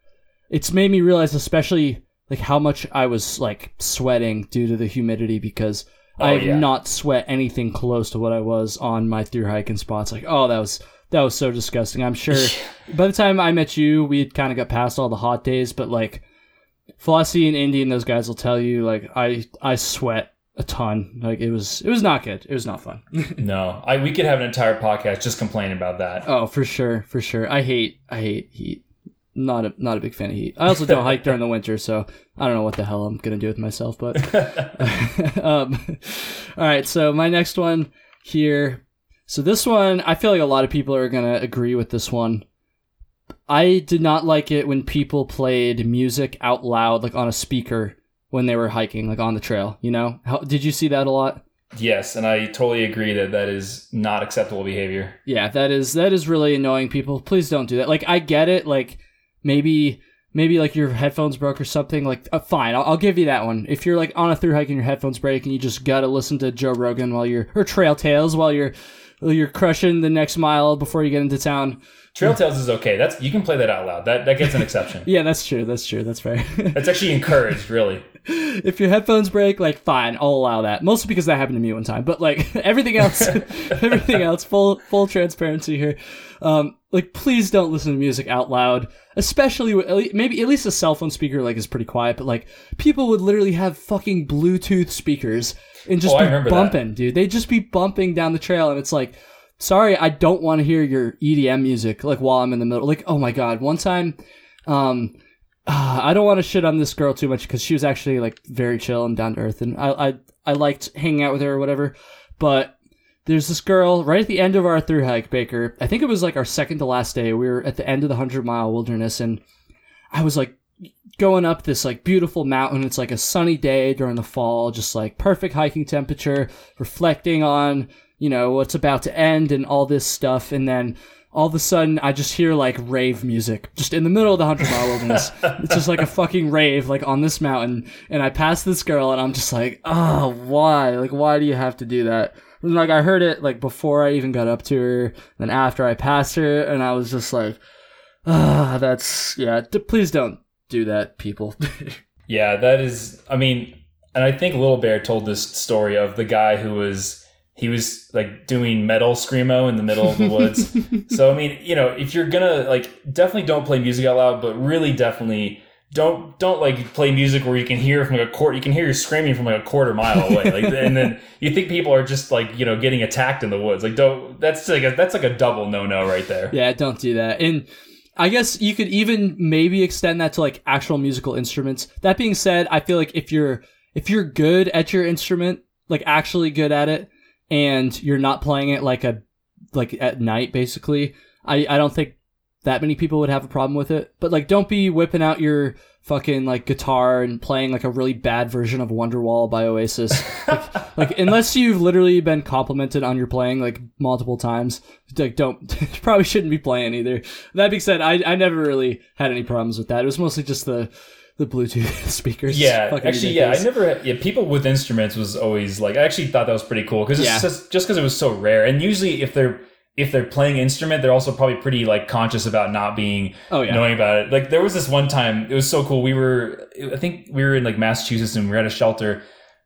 it's made me realize especially like how much I was like sweating due to the humidity because oh, I
Oh,
have
yeah.
not sweat anything close to what I was on my through hiking spots. Like oh that was that was so disgusting. I'm sure by the time I met you, we had kind of got past all the hot days, but like Flossie and Indy and those guys will tell you, like I I sweat a ton. Like it was it was not good. It was not fun. *laughs*
no, I we could have an entire podcast just complaining about that.
oh, for sure, for sure. I hate I hate heat. Not a not a big fan of heat. I also don't *laughs* hike during the winter, so I don't know what the hell I'm gonna do with myself. But *laughs* um, all right, so my next one here. So this one, I feel like a lot of people are gonna agree with this one. I did not like it when people played music out loud, like on a speaker, when they were hiking, like on the trail. You know, How, did you see that a lot?
Yes, and I totally agree that that is not acceptable behavior.
Yeah, that is that is really annoying. People, please don't do that. Like, I get it. Like, maybe maybe like your headphones broke or something. Like, uh, fine, I'll, I'll give you that one. If you're like on a through hike and your headphones break and you just gotta listen to Joe Rogan while you're or Trail Tales while you're you're crushing the next mile before you get into town.
Trail Tales is okay. That's you can play that out loud. That that gets an exception. *laughs*
Yeah, that's true. That's true. That's fair. *laughs*
That's actually encouraged, really.
if your headphones break, like fine, I'll allow that. Mostly because that happened to me one time. But like *laughs* everything else, everything else, full full transparency here. Um, like please don't listen to music out loud, especially with, maybe at least a cell phone speaker like is pretty quiet. But like people would literally have fucking Bluetooth speakers and just
Oh,
be
remember that.
bumping, dude. They'd just be bumping down the trail, and it's like. Sorry, I don't want to hear your EDM music like while I'm in the middle. Like, oh my god, one time, um, uh, I don't want to shit on this girl too much because she was actually like very chill and down to earth, and I, I I liked hanging out with her or whatever. But there's this girl right at the end of our through hike, Baker. I think it was like our second to last day. We were at the end of the hundred mile wilderness, and I was like going up this like beautiful mountain. It's like a sunny day during the fall, just like perfect hiking temperature, reflecting on you know what's about to end and all this stuff, and then all of a sudden I just hear like rave music just in the middle of the hundred mile wilderness. *laughs* it's just like a fucking rave like on this mountain, and I pass this girl and I'm just like, oh, why? Like, why do you have to do that? And, like I heard it like before I even got up to her, then after I passed her, and I was just like, ah, that's yeah. D- please don't do that, people. *laughs*
Yeah, that is. I mean, and I think Little Bear told this story of the guy who was he was like doing metal screamo in the middle of the woods. *laughs* so I mean, you know, if you're gonna like, definitely don't play music out loud, but really, definitely don't don't like play music where you can hear from like a quarter. You can hear you screaming from like a quarter mile away, like, *laughs* and then you think people are just like you know getting attacked in the woods. Like, don't. That's like a, that's like a double no no right there.
Yeah, don't do that. And I guess you could even maybe extend that to like actual musical instruments. That being said, I feel like if you're if you're good at your instrument, like actually good at it, and you're not playing it like a like at night basically, I I don't think that many people would have a problem with it. But like don't be whipping out your fucking like guitar and playing like a really bad version of Wonderwall by Oasis. *laughs* like, like unless you've literally been complimented on your playing like multiple times, like don't *laughs* probably shouldn't be playing either. That being said, I I never really had any problems with that. It was mostly just the the Bluetooth *laughs* speakers.
Yeah,
Fucking
actually, yeah, I
ridiculous.
never. Yeah, people with instruments was always like. I actually thought that was pretty cool because
Yeah.
just just because it was so rare, and usually if they're if they're playing instrument, they're also probably pretty like conscious about not being
Oh yeah.
knowing about it. Like there was this one time, it was so cool. We were, I think we were in like Massachusetts and we were at a shelter,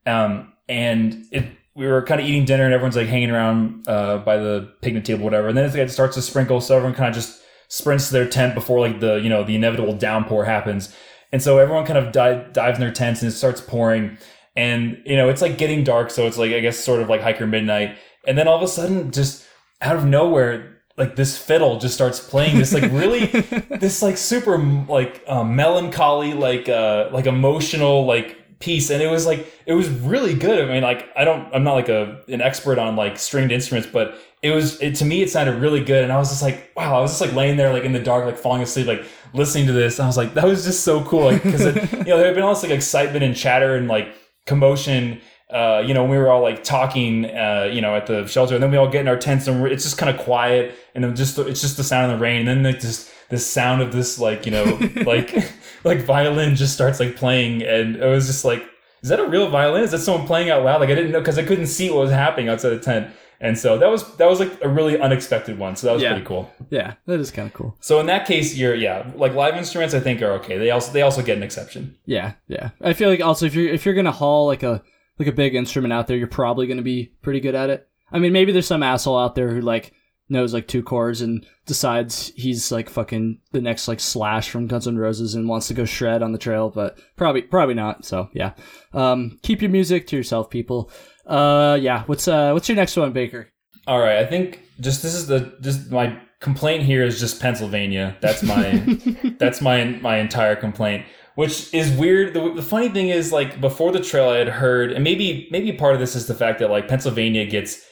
um, and it we were kind of eating dinner and everyone's like hanging around uh, by the picnic table, whatever. And then it starts to sprinkle, so everyone kind of just sprints to their tent before like the you know the inevitable downpour happens. And so everyone kind of di- dives in their tents and it starts pouring. and you know it's like getting dark, so it's like I guess sort of like hiker midnight, and then all of a sudden, just out of nowhere, like this fiddle just starts playing this like really *laughs* this like super like um, melancholy like uh like emotional like piece. And it was like it was really good. I mean like i don't i'm not like a an expert on like stringed instruments but it was it to me it sounded really good. And i was just like wow i was just like laying there like in the dark like falling asleep like listening to this. I was like that was just so cool like because *laughs* you know there had been all this like excitement and chatter and like commotion uh, you know, we were all like talking, uh, you know, at the shelter, and then we all get in our tents, and it's just kind of quiet, and then just it's just the sound of the rain, and then like just the sound of this like you know *laughs* like like violin just starts like playing, and it was just like, is that a real violin? Is that someone playing out loud? Like I didn't know because I couldn't see what was happening outside the tent. And so that was that was like a really unexpected one. So that was
Yeah.
pretty cool.
Yeah, that is kind of cool.
So in that case, you're yeah, like live instruments I think are okay. They also they also get an exception.
Yeah, yeah. I feel like also if you're if you're gonna haul like a like a big instrument out there, you're probably gonna be pretty good at it. I mean, maybe there's some asshole out there who like knows like two chords and decides he's like fucking the next like Slash from Guns N' Roses and wants to go shred on the trail, but probably probably not. So yeah, um, keep your music to yourself, people. Uh, yeah. What's uh what's your next one, Baker?
All right, I think just this is the just my complaint here is just Pennsylvania. That's my *laughs* that's my my entire complaint, which is weird. The, the funny thing is like before the trail I had heard and maybe maybe part of this is the fact that like Pennsylvania gets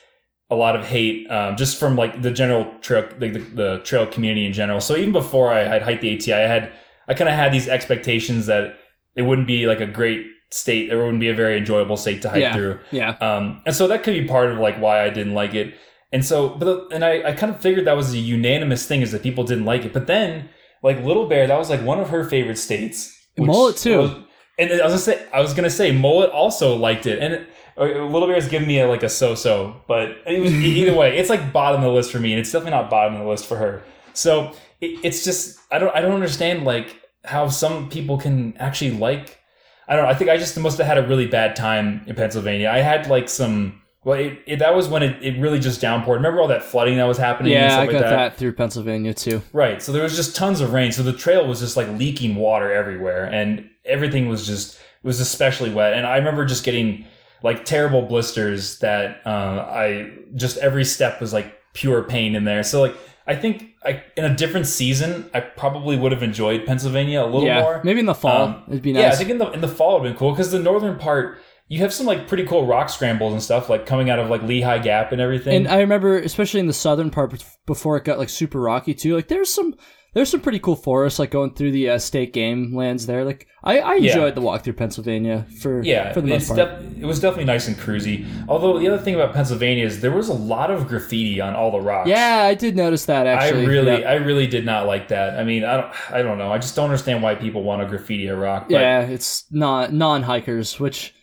a lot of hate um, just from like the general trail like the, the trail community in general. So even before I had hiked the ATI, I had I kind of had these expectations that it wouldn't be like a great state. It wouldn't be a very enjoyable state to hike
Yeah.
through.
Yeah.
Um, and so that could be part of like why I didn't like it. And so, but the- and I, I kind of figured that was a unanimous thing is that people didn't like it. But then, like Little Bear, that was like one of her favorite states.
Mullet, too.
was- and I was gonna say, I was gonna say, Mullet also liked it, and uh, Little Bear's giving me a, like a so-so. But was, either way, it's like bottom of the list for me, and it's definitely not bottom of the list for her. So it, it's just I don't I don't understand like how some people can actually like I don't know. I think I just must have had a really bad time in Pennsylvania. I had like some. Well, it, it, that was when it, it really just downpoured. Remember all that flooding that was happening?
Yeah, I
like
got
that?
that through Pennsylvania too.
Right. So there was just tons of rain. So the trail was just like leaking water everywhere, and everything was just was especially wet. And I remember just getting like terrible blisters that uh, I just every step was like pure pain in there. So like I think I in a different season I probably would have enjoyed Pennsylvania a little
yeah,
more.
maybe in the fall
Um,
it'd be nice.
Yeah, I think in the in the fall would have been cool because the northern part you have some like pretty cool rock scrambles and stuff like coming out of like Lehigh Gap and everything.
And I remember, especially in the southern part before it got like super rocky too. Like there's some there's some pretty cool forests like going through the uh, state game lands there. Like I, I
Yeah.
enjoyed the walk through Pennsylvania for
yeah,
for the most part.
def- it was definitely nice and cruisy. Although the other thing about Pennsylvania is there was a lot of graffiti on all the rocks.
yeah, I did notice that actually.
I really,
yeah.
I really did not like that. I mean, I don't, I don't know. I just don't understand why people want to graffiti a rock. But
yeah, it's not non hikers, which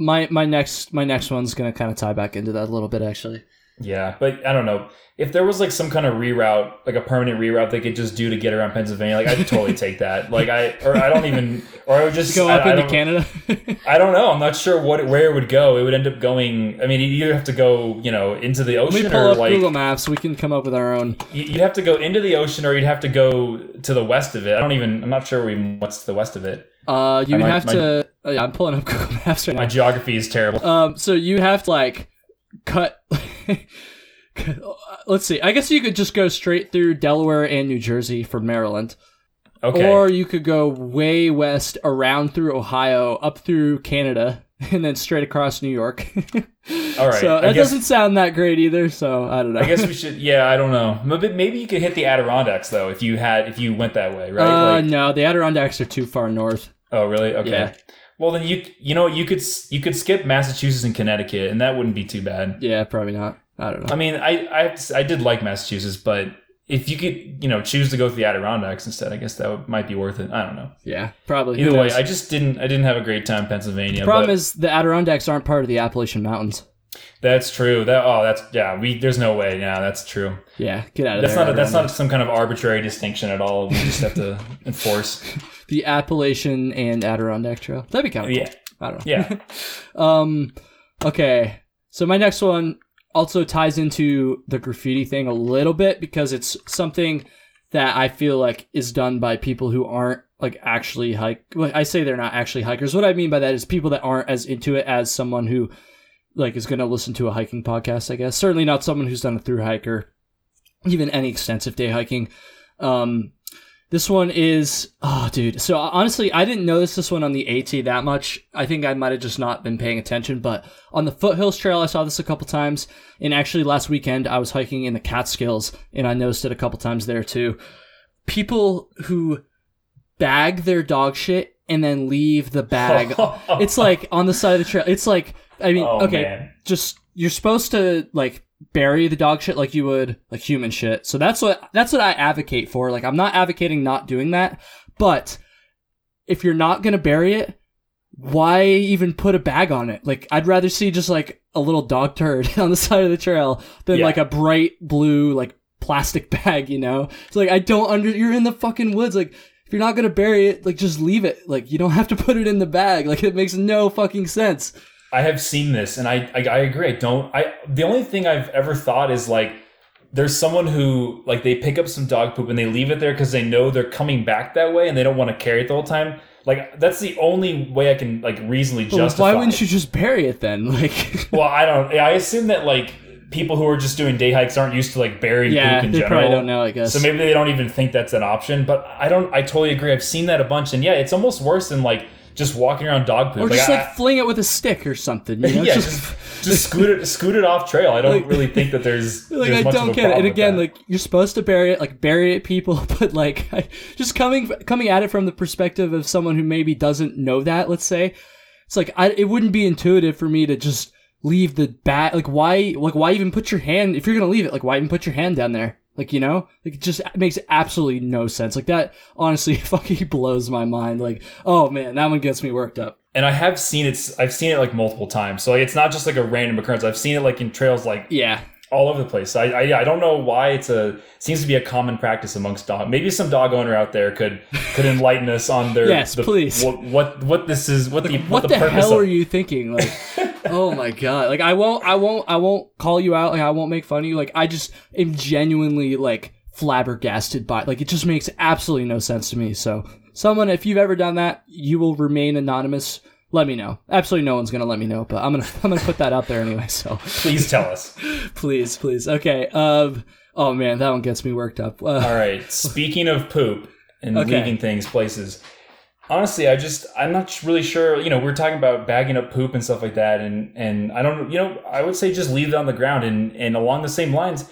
my my next my next one's gonna kind of tie back into that a little bit actually.
yeah, but I don't know if there was like some kind of reroute, like a permanent reroute they could just do to get around Pennsylvania. Like I'd totally take that. Like I, or I don't even, or I would just
Go up
I
into
don't-
Canada.
I don't know. I'm not sure what where it would go. It would end up going. I mean, you either have to go, you know, into the
we
ocean
pull
or
up
like
Google Maps. We can come up with our own.
you- you'd have to go into the ocean or you'd have to go to the west of it. I don't even. I'm not sure even what's to the west of it.
Uh, you would have
might-
to. oh, yeah, I'm pulling up *laughs* Google Maps right now.
My geography is terrible.
Um, so you have to like cut. *laughs* Let's see. I guess you could just go straight through Delaware and New Jersey from Maryland,
Okay.
or you could go way west around through Ohio, up through Canada, *laughs* and then straight across New York.
All right.
So that
guess-
doesn't sound that great either. So I don't know.
I guess we should. Yeah, I don't know. Maybe, maybe you could hit the Adirondacks though if you had if you went that way, right?
Uh,
Like-
no, the Adirondacks are too far north.
Oh, really? Okay.
Yeah.
Well, then you you know you could you could skip Massachusetts and Connecticut, and that wouldn't be too bad.
Yeah, probably not. I don't know.
I mean, I I, to I did like Massachusetts, but if you could you know choose to go through the Adirondacks instead, I guess that would, might be worth it. I don't know.
Yeah, probably.
Either way. I just didn't I didn't have a great time in Pennsylvania.
the problem
but
is the Adirondacks aren't part of the Appalachian Mountains.
that's true. That oh that's yeah. We there's no way. Yeah, that's true.
Yeah, get out of
That's
there.
not a, that's not some kind of arbitrary distinction at all. We just have to *laughs* enforce.
The Appalachian and Adirondack Trail. That'd be kind of cool.
Yeah.
I don't know.
Yeah. *laughs*
Um. Okay. So my next one also ties into the graffiti thing a little bit because it's something that I feel like is done by people who aren't like actually hike. Well, I say they're not actually hikers. What I mean by that is people that aren't as into it as someone who like is going to listen to a hiking podcast. I guess certainly not someone who's done a through hiker, even any extensive day hiking. Um, this one is oh dude. So uh, honestly, I didn't notice this one on the AT that much. I think I might have just not been paying attention, but on the Foothills Trail I saw this a couple times. And actually last weekend I was hiking in the Catskills and I noticed it a couple times there too. People who bag their dog shit and then leave the bag. *laughs* it's like on the side of the trail. It's like I mean,
Oh,
okay,
man.
just you're supposed to like bury the dog shit like you would like human shit. So that's what that's what I advocate for. Like I'm not advocating not doing that, but if you're not going to bury it, why even put a bag on it? Like I'd rather see just like a little dog turd *laughs* on the side of the trail than
Yeah.
like a bright blue like plastic *laughs* bag, you know? It's like I don't under you're in the fucking woods like if you're not going to bury it, like just leave it. Like you don't have to *laughs* put it in the bag. Like it makes no fucking sense.
I have seen this, and I, I I agree. I don't. I the only thing I've ever thought is like there's someone who like they pick up some dog poop and they leave it there because they know they're coming back that way and they don't want to carry it the whole time. Like that's the only way I can like reasonably
But
justify.
why wouldn't you just bury it then? *laughs* Like
Well, I don't. I assume that like people who are just doing day hikes aren't used to like burying
yeah,
poop in
they
general.
probably don't know. I guess.
So maybe they don't even think that's an option. But I don't. I totally agree. I've seen that a bunch, and yeah, it's almost worse than like just walking around dog poop.
or just
I-
like fling it with a stick or something. You know? *laughs*
yeah, just, just scoot it, scoot it off trail. I don't
Like-
really think that there's *laughs*
like
there's
I don't get it. And again, like you're supposed to bury it, like bury it, people. *laughs* But like, I, just coming coming at it from the perspective of someone who maybe doesn't know that. Let's say it's like I, it wouldn't be intuitive for me to just leave the bat. Like why? Like why even put your hand if you're gonna leave it? Like why even put your hand down there? Like you know, like it just makes absolutely no sense. Like that honestly *laughs* fucking blows my mind. Like oh man, that one gets me worked up.
and I have seen it. I've seen it like multiple times. So like, it's not just like a random occurrence. I've seen it like in trails like
Yeah,
all over the place. I, I, I don't know why it's a seems to be a common practice amongst dog. Maybe some dog owner out there could could enlighten us on their *laughs*
Yes,
the-
please.
what, what what this is what the
what,
the,
the,
purpose
hell
of,
are you thinking like *laughs* oh my god like i won't i won't i won't call you out like i won't make fun of you like i just am genuinely like flabbergasted by like it just makes absolutely no sense to me so someone if you've ever done that you will remain anonymous let me know absolutely no one's gonna let me know but i'm gonna *laughs* i'm gonna put that out there anyway so
Please tell us. *laughs*
please please okay um oh man that one gets me worked up uh,
All right. *laughs* Speaking of poop and
Okay.
leaving things places, honestly, I just I'm not really sure. You know, we're talking about bagging up poop and stuff like that, and and I don't. You know, I would say just leave it on the ground, and and along the same lines,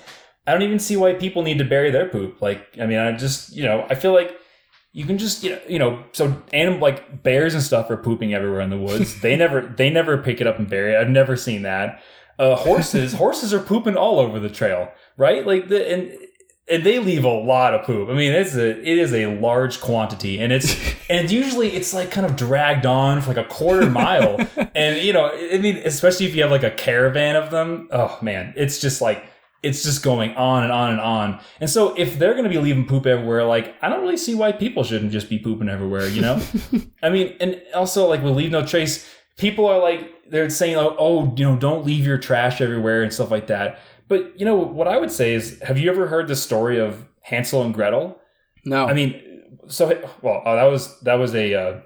I don't even see why people need to bury their poop. Like, I mean, I just you know, I feel like. You can just you know, you know so animal like bears and stuff are pooping everywhere in the woods. They *laughs* never they never pick it up and bury it. I've never seen that. Uh, horses *laughs* horses are pooping all over the trail, right? Like the and and they leave a lot of poop. I mean, it's a it is a large quantity, and it's *laughs* and usually it's like kind of dragged on for like a quarter mile, and you know, I mean, especially if you have like a caravan of them. Oh man, it's just like it's just going on and on and on. And so if they're going to be leaving poop everywhere, like I don't really see why people shouldn't just be pooping everywhere. You know, *laughs* I mean, and also like we leave no trace, people are like they're saying, oh, oh, you know, don't leave your trash everywhere and stuff like that. But you know what I would say is, have you ever heard the story of Hansel and Gretel?
no
I mean, so well, oh, that was that was a uh,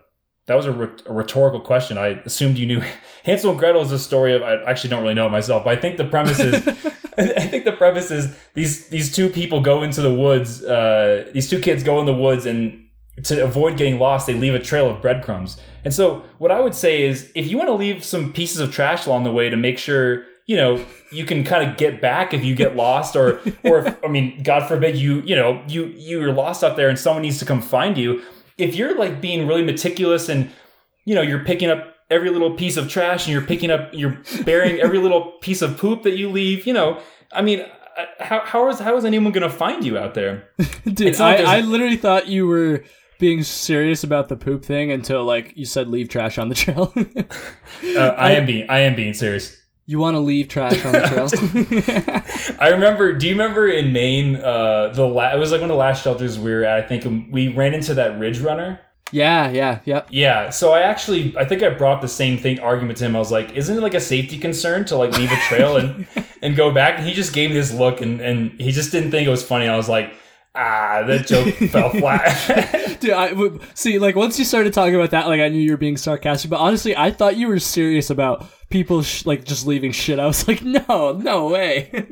that was a, a rhetorical question. I assumed you knew. *laughs* Hansel and Gretel is a story of. I actually don't really know it myself, but I think the premise is. *laughs* *laughs* I think the premise is these these two people go into the woods. Uh, these two kids go in the woods and to avoid getting lost, they leave a trail of breadcrumbs. And so, what I would say is, if you want to leave some pieces of trash along the way to make sure you know you can kind of get back if you get lost, or or if, I mean, God forbid you you know you you're lost out there and someone needs to come find you. If you're like being really meticulous and you know you're picking up every little piece of trash and you're picking up you're burying every little piece of poop that you leave, you know, I mean. uh, How, how is how is anyone gonna find you out there? *laughs*
Dude, I, I literally thought you were being serious about the poop thing until like you said leave trash on the *laughs* trail.
Uh, I am being I am being serious.
You want to leave trash on the trail? *laughs* *laughs*
I remember. Do you remember in Maine? Uh, the la- it was like one of the last shelters we were at. I think we ran into that ridge runner.
yeah, yeah, yep.
Yeah. So I actually, I think I brought the same thing argument to him. I was like, "Isn't it like a safety concern to like leave a trail and *laughs* and go back?" And he just gave me this look, and and he just didn't think it was funny. I was like, ah, that joke *laughs* fell flat. *laughs*
Dude, I see. Like once you started talking about that, like I knew you were being sarcastic. But honestly, I thought you were serious about people sh- like just leaving shit. I was like, *laughs* no, no way.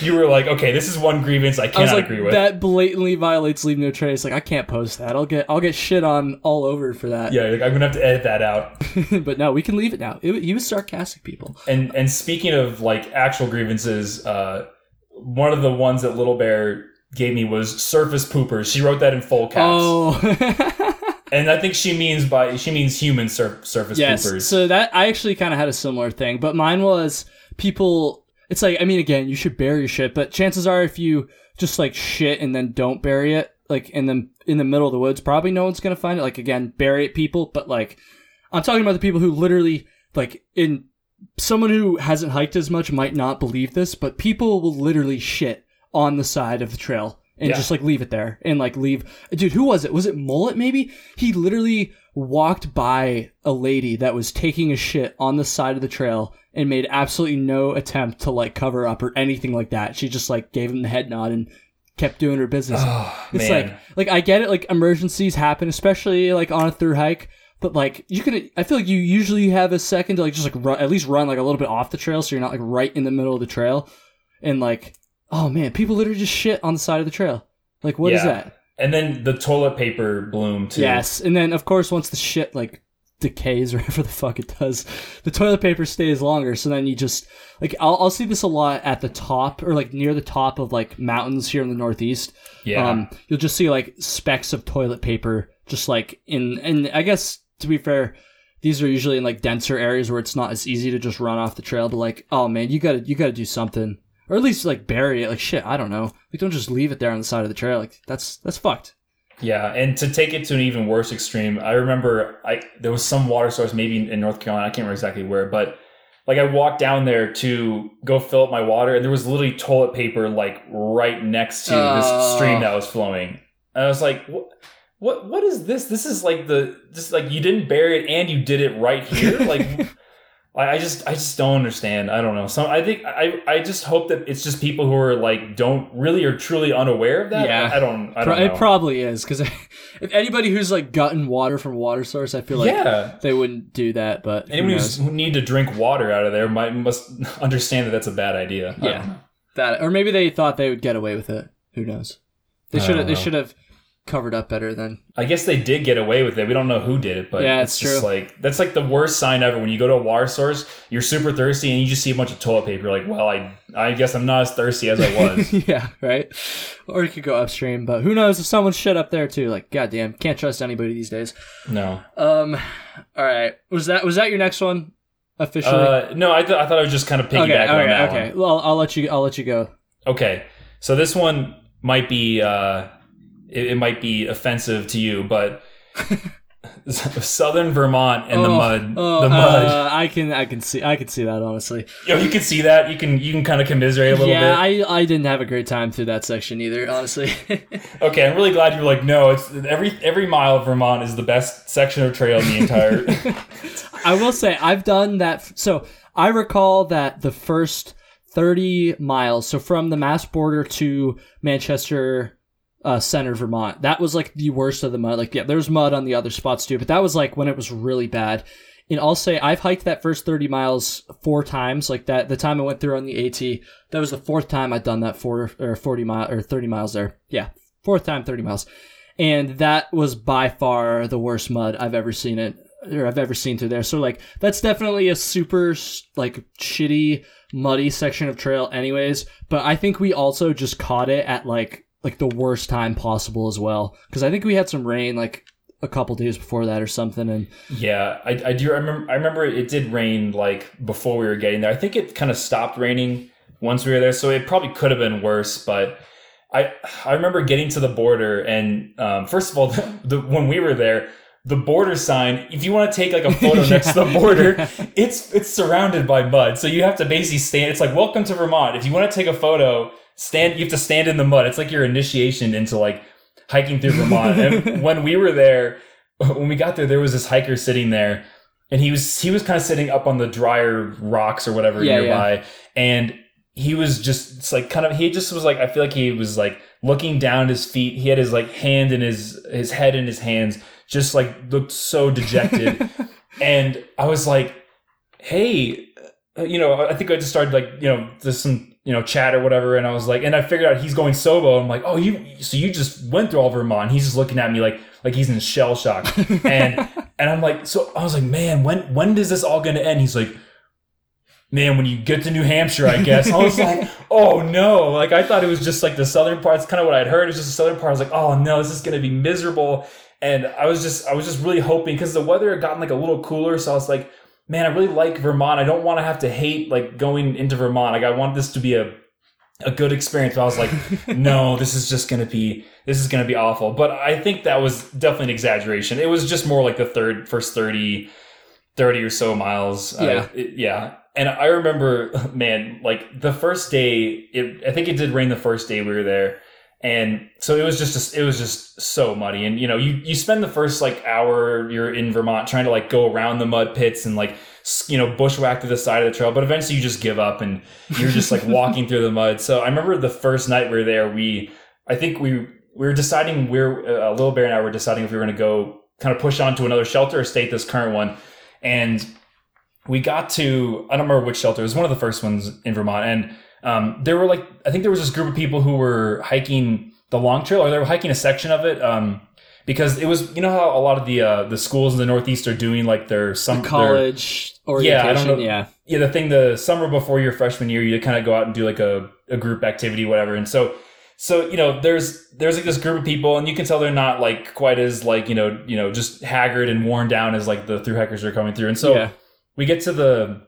you were like, okay, this is one grievance I
I
cannot
like,
agree with.
that blatantly violates leave no trace. Like I can't post that. I'll get I'll get shit on all over for that.
yeah, like, I'm gonna have to edit that out.
but no, we can leave it now. It, he was sarcastic, people.
And and speaking of like actual grievances, uh, one of the ones that Little Bear gave me was surface poopers. She wrote that in full caps,
Oh. *laughs*
and I think she means by she means human sur- surface
yes.
poopers.
So that I actually kind of had a similar thing, but mine was people. It's like I mean, again, you should bury your shit, but chances are, if you just like shit and then don't bury it, like in the in the middle of the woods, probably no one's gonna find it. Like again, bury it, people. But like, I'm talking about the people who literally like in someone who hasn't hiked as much might not believe this, but people will literally shit on the side of the trail and
Yeah.
just like leave it there and like leave. Dude, who was it? Was it Mullet maybe? He literally walked by a lady that was taking a shit on the side of the trail and made absolutely no attempt to like cover up or anything like that. She just like gave him the head nod and kept doing her business.
oh
It's
man,
like like I get it, like emergencies happen, especially like on a through hike. But like you can, I feel like you usually have a second to like just like run, at least run like a little bit off the trail, so you're not like right in the middle of the trail. And like, oh man, people literally just shit on the side of the trail. Like, what is
Yeah.
that?
and then the toilet paper bloom too.
Yes, and then of course once the shit like decays or *laughs* whatever the fuck it does, the toilet paper stays longer. So then you just like I'll I'll see this a lot at the top or like near the top of like mountains here in the Northeast.
yeah.
Um, you'll just see like specks of toilet paper, just like in, and I guess to be fair, these are usually in like denser areas where it's not as easy to just run off the trail. But like, oh man, you gotta you gotta do something, or at least like bury it. Like shit, I don't know. Like don't just leave it there on the side of the trail. Like that's that's fucked.
Yeah, and to take it to an even worse extreme, I remember I there was some water source maybe in North Carolina, I can't remember exactly where, but like I walked down there to go fill up my water, and there was literally toilet paper like right next to
Oh.
this stream that oh. was flowing. And I was like, what? What? What is this? This is like the just like you didn't bury it and you did it right here. Like, *laughs* I, I just I just don't understand. I don't know. So I think I I just hope that it's just people who are like don't really or truly unaware of that.
Yeah.
I don't. I don't know.
it probably is because *laughs* if anybody who's like gotten water from a water source, I feel like
yeah.
they wouldn't do that. But who
Anyone who's- who need to drink water out of there might must *laughs* understand that that's a bad idea.
Yeah. that, or maybe they thought they would get away with it. Who knows? They should have. They should have covered up better than.
I guess they did get away with it. We don't know who did it, but
Yeah,
it's
it's
just
true.
like that's like the worst sign ever. When you go to a water source, you're super thirsty, and you just see a bunch of toilet paper. You're like, well, I I guess I'm not as thirsty as I was. *laughs*
yeah, right. Or you could go upstream, but who knows if someone's shit up there too? Like, goddamn, can't trust anybody these days.
no,
Um, all right. Was that was that your next one officially?
uh, no. I, th- I thought I was just kind of piggybacking
okay,
on
okay,
that
okay.
one.
Well, I'll let you. I'll let you go.
Okay, so this one might be uh, it, it might be offensive to you, but *laughs* *laughs* Southern Vermont and the
Oh,
mud,
oh,
the mud.
uh, I can. I can see. I can see that honestly.
Yo, you can see that. You can you can kind of commiserate a little
yeah,
bit.
Yeah, I I didn't have a great time through that section either. Honestly. *laughs*
Okay, I'm really glad you're like, no, it's every every mile of Vermont is the best section of trail in the entire.
I will say I've done that. So I recall that the first 30 miles, so from the Mass border to Manchester uh, Center, Vermont, that was like the worst of the mud. Like, yeah, there's mud on the other spots too, but that was like when it was really bad. And I'll say I've hiked that first 30 miles four times. Like that, the time I went through on the AT, that was the fourth time I'd done that four or 40 mile or 30 miles there. Yeah, fourth time, 30 miles. And that was by far the worst mud I've ever seen it or I've ever seen through there. So like that's definitely a super like shitty muddy section of trail anyways, but I think we also just caught it at like like the worst time possible as well cuz I think we had some rain like a couple days before that or something and
yeah, I, I do. I remember. I remember it did rain like before we were getting there. I think it kind of stopped raining once we were there, so it probably could have been worse. But I I remember getting to the border, and um, first of all, *laughs* the, the when we were there. The border sign. If you want to take like a photo *laughs* next to the border, *laughs* it's it's surrounded by mud. So you have to basically stand. It's like welcome to Vermont. If you want to take a photo, stand. You have to stand in the mud. It's like your initiation into like hiking through Vermont. and *laughs* when we were there, when we got there, there was this hiker sitting there, and he was he was kind of sitting up on the drier rocks or whatever
Yeah,
nearby, and he was just it's like kind of he just was like I feel like he was like looking down at his feet. He had his like hand in his his head in his hands, just like looked so dejected. *laughs* and I was like, hey, uh, you know, I think I just started like you know just some you know chat or whatever, and I was like, and I figured out he's going solo. I'm like, oh, you so you just went through all Vermont. He's just looking at me like like he's in shell shock, *laughs* and and I'm like, so I was like, man, when when is this all gonna end? He's like man, when you get to New Hampshire, I guess. I was like, *laughs* oh no. Like I thought it was just like the southern part. It's kind of what I'd heard. It was just the southern part. I was like, oh no, this is gonna be miserable. And I was just I was just really hoping because the weather had gotten like a little cooler. So I was like, man, I really like Vermont. I don't want to have to hate like going into Vermont. Like I want this to be a a good experience. But I was like, *laughs* no, this is just gonna be this is gonna be awful. But I think that was definitely an exaggeration. It was just more like the third first 30, 30 or so miles.
Yeah.
Uh, it- yeah. And I remember, *laughs* man, like the first day, it, I think it did rain the first day we were there. And so it was just, it was just so muddy. And, you know, you, you spend the first like hour you're in Vermont trying to like go around the mud pits and like, you know, bushwhack to the side of the trail. But eventually you just give up and you're just like walking through the mud. So I remember the first night we were there, we, I think we, we were deciding we're, uh, Little Bear and I were deciding if we were going to go kind of push on to another shelter or stay at this current one. And we got to I don't remember which shelter. It was one of the first ones in Vermont, and um, there were like I think there was this group of people who were hiking the long trail, or they were hiking a section of it. Um, because it was, you know how a lot of the uh, the schools in the Northeast are doing like their some their-
College
Yeah, I don't know.
Yeah.
yeah, the thing the summer before your freshman year, you kind of go out and do like a, a group activity, whatever. And so, so you know, there's there's like this group of people, and you can tell they're not like quite as like you know you know just haggard and worn down as like the through hikers are coming through. And so
yeah.
we get to the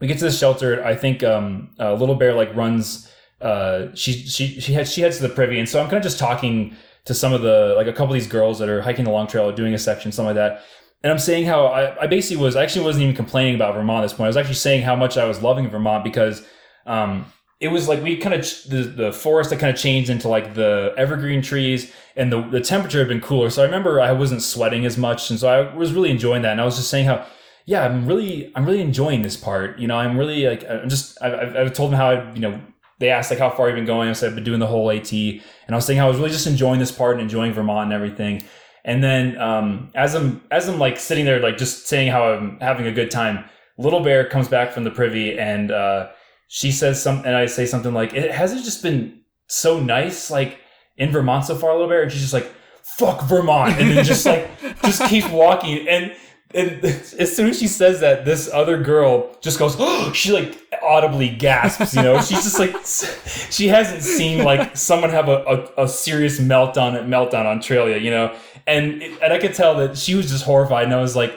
we get to the shelter. I think um, uh, Little Bear like runs. Uh, she she she heads she heads to the privy, and so I'm kind of just talking to some of the like a couple of these girls that are hiking the long trail or doing a section, something like that. And I'm saying how I, I basically was I actually wasn't even complaining about Vermont at this point. I was actually saying how much I was loving Vermont because um, it was like we kind of the the forest that kind of changed into like the evergreen trees, and the the temperature had been cooler. So I remember I wasn't sweating as much, and so I was really enjoying that. And I was just saying how yeah, I'm really, I'm really enjoying this part. You know, I'm really like, I'm just, I've, I've- told them how, I, you know, they asked like how far you've been going. I said I've been doing the whole AT, and I was saying how I was really just enjoying this part and enjoying Vermont and everything. And then um, as I'm, as I'm like sitting there, like just saying how I'm having a good time, Little Bear comes back from the privy and uh, she says something, and I say something like, "It hasn't just been so nice, like in Vermont so far, Little Bear," and she's just like, "Fuck Vermont," and then just like, just keeps walking and and *laughs* as soon as she says that, this other girl just goes, oh, *gasps* she like audibly gasps, you know? She's just like, *laughs* she hasn't seen like someone have a, a, a serious meltdown at meltdown on Australia, you know? And, and I could tell that she was just horrified. And I was like,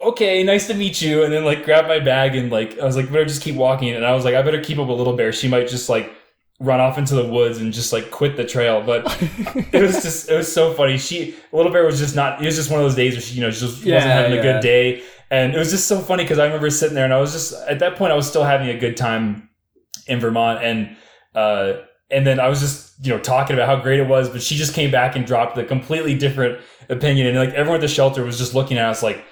okay, nice to meet you. And then like grab my bag and like, I was like, better just keep walking. And I was like, I better keep up with Little Bear. She might just like run off into the woods and just like quit the trail. But *laughs* it was just it was so funny. She Little Bear was just not. It was just one of those days where she you know she just
Yeah,
wasn't having a good day, and it was just so funny because I remember sitting there and I was just at that point I was still having a good time in Vermont and uh and then I was just you know talking about how great it was, but she just came back and dropped a completely different opinion, and like everyone at the shelter was just looking at us like.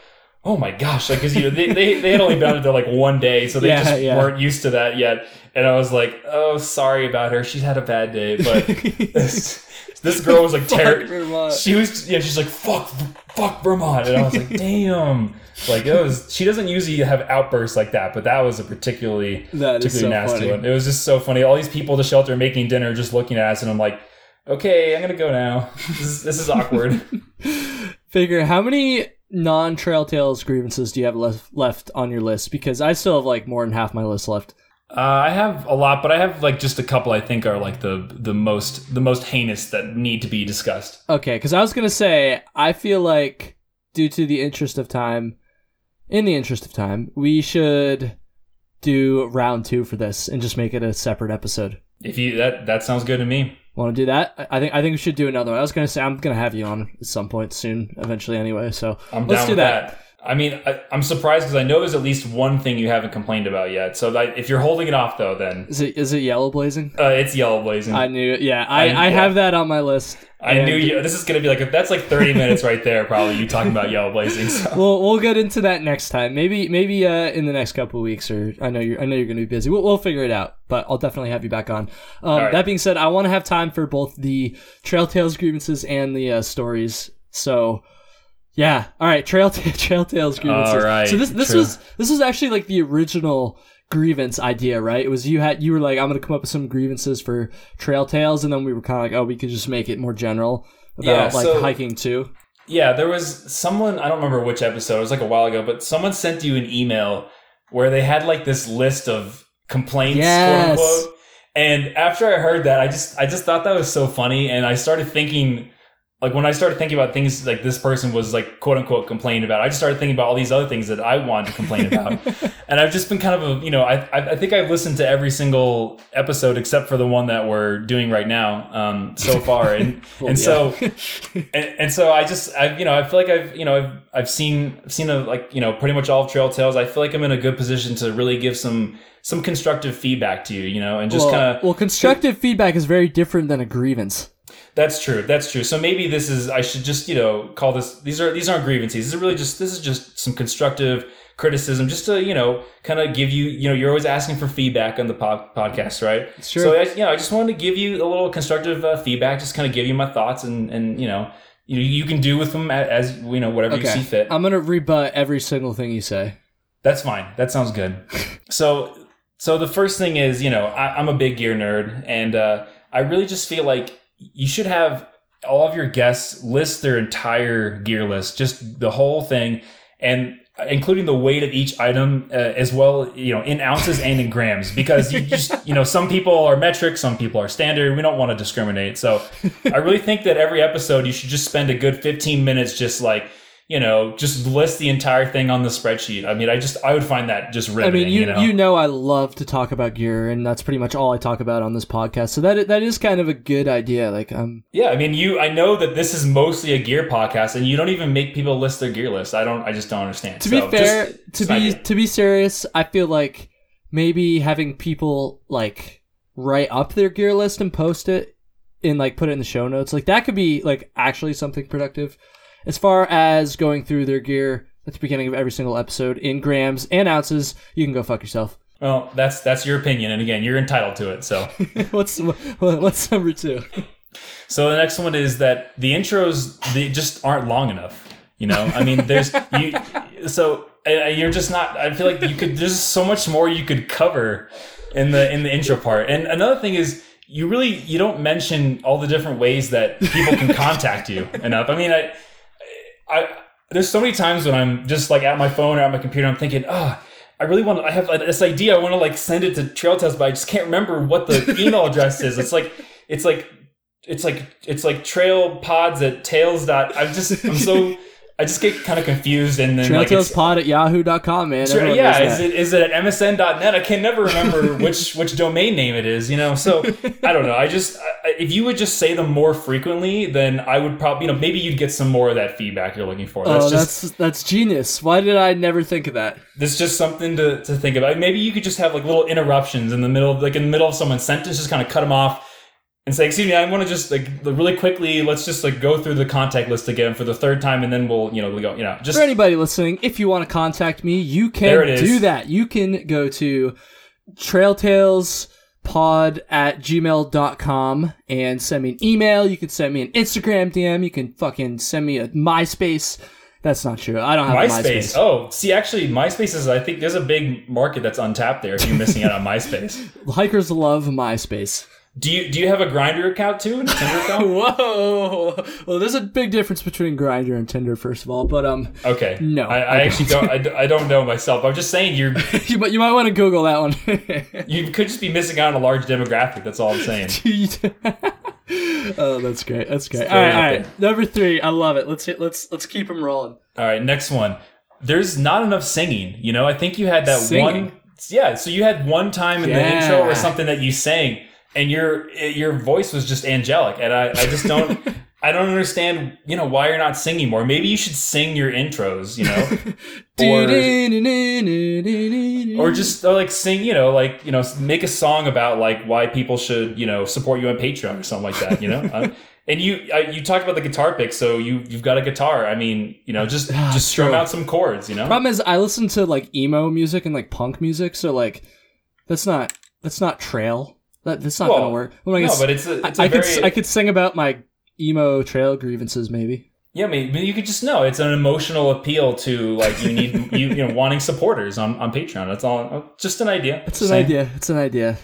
Oh my gosh! Like, cause you know they, they, they had only been there like one day, so they
Yeah,
just
yeah.
weren't used to that yet. And I was like, "Oh, sorry about her. She's had a bad day." But *laughs* this, this girl was like
Fuck
terrible.
Vermont.
She was yeah. She's like fuck, fuck Vermont, and I was like, *laughs* damn. Like it was. She doesn't usually have outbursts like that, but that was a particularly
That
particularly
so
nasty
funny.
one. It was just so funny. All these people at the shelter making dinner, just looking at us, and I'm like, okay, I'm gonna go now. This is, this is awkward. *laughs*
Figure how many non Trail Tales grievances do you have left left on your list? Because I still have like more than half my list left.
uh, I have a lot, but I have like just a couple. I think are like the the most the most heinous that need to be discussed.
Okay, because I was gonna say I feel like due to the interest of time, in the interest of time, we should do round two for this and just make it a separate episode.
If you that that sounds good to me.
Want to do that? I- think I think we should do another one. I was gonna say I'm gonna have you on at some point soon, eventually anyway. So
I'm
let's do that.
that. I mean, I, I'm surprised because I know there's at least one thing you haven't complained about yet. So that, if you're holding it off, though, then
Is it is it yellow blazing?
uh, it's yellow blazing.
I
I,
knew. Yeah, I,
I-
I,
yeah.
have that on my list.
I knew you. This is gonna be like that's like thirty *laughs* minutes right there. Probably you talking about yellow blazing. So. *laughs*
We'll we'll get into that next time. Maybe maybe uh, in the next couple of weeks, or I know you're I know you're gonna be busy. We'll, we'll figure it out. But I'll definitely have you back on. Um,
right.
That being said, I want to have time for both the Trail Tales grievances and the uh, stories. So. Yeah. All right. Trail *laughs* Trail Tales grievances.
All right,
So this this
true.
was this was actually like the original grievance idea, right? It was you had you were like I'm gonna come up with some grievances for Trail Tales, and then we were kind of like, oh, we could just make it more general about
Yeah,
like
so-
hiking too.
Yeah, there was someone, I don't remember which episode, it was like a while ago, but someone sent you an email where they had like this list of complaints,
Yes.
quote unquote. And after I heard that, I just I just thought that was so funny and I started thinking like when I started thinking about things like this person was like quote unquote complaining about, I just started thinking about all these other things that I wanted to complain about. *laughs* and I've just been kind of a you know, I I I think I've listened to every single episode except for the one that we're doing right now, um, so far. And *laughs*
Well,
and
yeah.
so *laughs* and, and so I just I you know I feel like I've you know I've I've seen I've seen a, like you know pretty much all of Trail Tales. I feel like I'm in a good position to really give some some constructive feedback to you, you know, and just
well,
kind of
well, constructive feedback is very different than a grievance.
That's true. That's true. So maybe this is I should just you know call this these are these aren't grievances. This is really just this is just some constructive criticism, just to you know kind of give you you know you're always asking for feedback on the pod, podcast, right?
Sure.
So I, you know I just wanted to give you a little constructive uh, feedback, just kind of give you my thoughts and and you know you you can do with them a- as you know whatever you see fit.
I'm gonna rebut every single thing you say.
That's fine. That sounds good. *laughs* So, so the first thing is, you know, I, I'm a big gear nerd, and uh, I really just feel like you should have all of your guests list their entire gear list, just the whole thing, and including the weight of each item uh, as well, you know, in ounces and in grams, because you just, *laughs* you know, some people are metric, some people are standard. We don't want to discriminate. So, I really think that every episode you should just spend a good 15 minutes just like you know, just list the entire thing on the spreadsheet. I mean, I just I would find that just
I mean, you
know?
you know I love to talk about gear, and that's pretty much all I talk about on this podcast. So that that is kind of a good idea. Like, um,
yeah, I mean, you. I know that this is mostly a gear podcast, and you don't even make people list their gear list. I don't. I just don't understand.
to
So,
be fair,
just-
to be to be serious, I feel like maybe having people like write up their gear list and post it and like put it in the show notes, like that could be like actually something productive. As far as going through their gear at the beginning of every single episode in grams and ounces, you can go fuck yourself.
well, that's that's your opinion, and again, you're entitled to it. So, *laughs*
what's what's number two?
so the next one is that the intros they just aren't long enough. You know, I mean, there's *laughs* you. So uh, you're just not. I feel like you could. There's so much more you could cover in the in the intro part. And another thing is, you really you don't mention all the different ways that people can contact you enough. I mean, I, I there's so many times when I'm just like at my phone or at my computer, I'm thinking, oh. I really want to. I have like, this idea. I want to like send it to Trail Tales, but I just can't remember what the *laughs* email address is. It's like, it's like, it's like, it's like trail pods at tails dot. I'm just, I'm so, I just get kind of confused and then like it's,
Trailtalespod at yahoo.com, man.
Yeah, is it is it at msn.net? I can never remember *laughs* which which domain name it is, you know. So I don't know. I just I- if you would just say them more frequently, then I would probably you know maybe you'd get some more of that feedback you're looking for. That's
oh,
just
that's that's genius. Why did I never think of that?
that's just something to, to think about. Maybe you could just have like little interruptions in the middle, of, like in the middle of someone's sentence, just kind of cut them off and say, "Excuse me, I want to just like really quickly. Let's just like go through the contact list again for the third time, and then we'll you know we go you know just
For anybody listening, if you want to contact me, you can do that. You can go to trailtalespod at gmail.com and send me an email. You can send me an Instagram DM. You can fucking send me a MySpace. That's not true. I don't have a
MySpace.
MySpace.
Oh, see, actually, MySpace is. I think there's a big market that's untapped there. If you're missing out on *laughs* MySpace,
Hikers love MySpace.
Do you do you have a Grindr account too? And a Tinder account? *laughs*
Whoa. Well, there's a big difference between Grindr and Tinder, first of all. But um,
Okay.
No,
I, I,
I
actually don't. I don't know myself. I'm just saying you're *laughs*
you might you might want to Google that one. *laughs*
you could just be missing out on a large demographic. That's all I'm saying.
oh, that's great. That's great. All right, all right. Number three. I love it. Let's hit, let's let's keep them rolling.
All right, next one. There's not enough singing. You know, I think you had that
Singing?
one. Yeah, so you had one time in the intro or something that you sang, and your your voice was just angelic, and I, I just don't. *laughs* I don't understand, you know, why you're not singing more. Maybe you should sing your intros, you know, *laughs* or or just or like sing, you know, like you know, make a song about like why people should, you know, support you on Patreon or something like that, you know. *laughs* Uh, and you uh, you talked about the guitar pick, so you you've got a guitar. I mean, you know, just *sighs*
Ah,
just strum out some chords, you know.
Problem is, I listen to like emo music and like punk music, so like that's not that's not trail. That that's not
Well,
gonna work. Well, I
no,
guess
but it's a, it's a
I, I
very
could I could sing about my emo trail grievances, maybe.
yeah. I mean, you could just know it's an emotional appeal to like you need *laughs* you you know wanting supporters on on Patreon. That's all. uh, Just an idea.
It's an
Saying.
idea. It's an idea.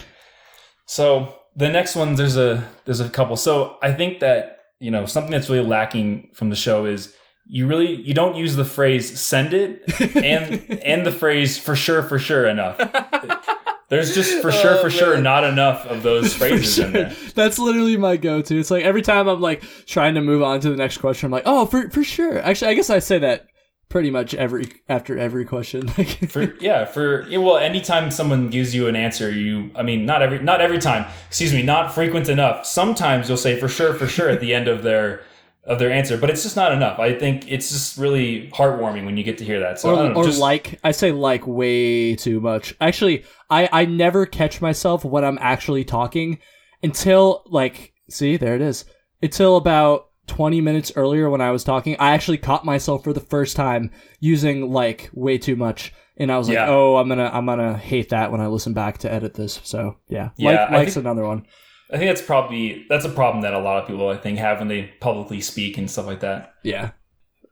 So the next one, there's a there's a couple. So I think that you know something that's really lacking from the show is you really you don't use the phrase "send it" *laughs* and and the phrase "for sure, for sure" enough. *laughs* There's just for *laughs* oh, sure,
Oh,
for sure, not enough of those *laughs* phrases in there.
That's literally my go-to. It's like every time I'm like trying to move on to the next question, I'm like, oh, for for sure. Actually, I guess I say that pretty much every after every question. *laughs*
For yeah, for yeah, well, anytime someone gives you an answer, you I mean, not every not every time. Excuse me, not frequent enough. Sometimes you'll say for sure, for sure at the end of their of their answer, but it's just not enough. I think it's just really heartwarming when you get to hear that. So I
or,
don't know,
or
just,
like I say like way too much. Actually, I I never catch myself when I'm actually talking until like see there it is until about 20 minutes earlier when I was talking. I actually caught myself for the first time using like way too much. And I was like,
Yeah.
"Oh, I'm gonna, I'm gonna hate that when I listen back to edit this." So yeah,
Yeah,
like,
I
like's
think-
another one.
I think that's probably that's a problem that a lot of people I think have when they publicly speak and stuff like that.
Yeah,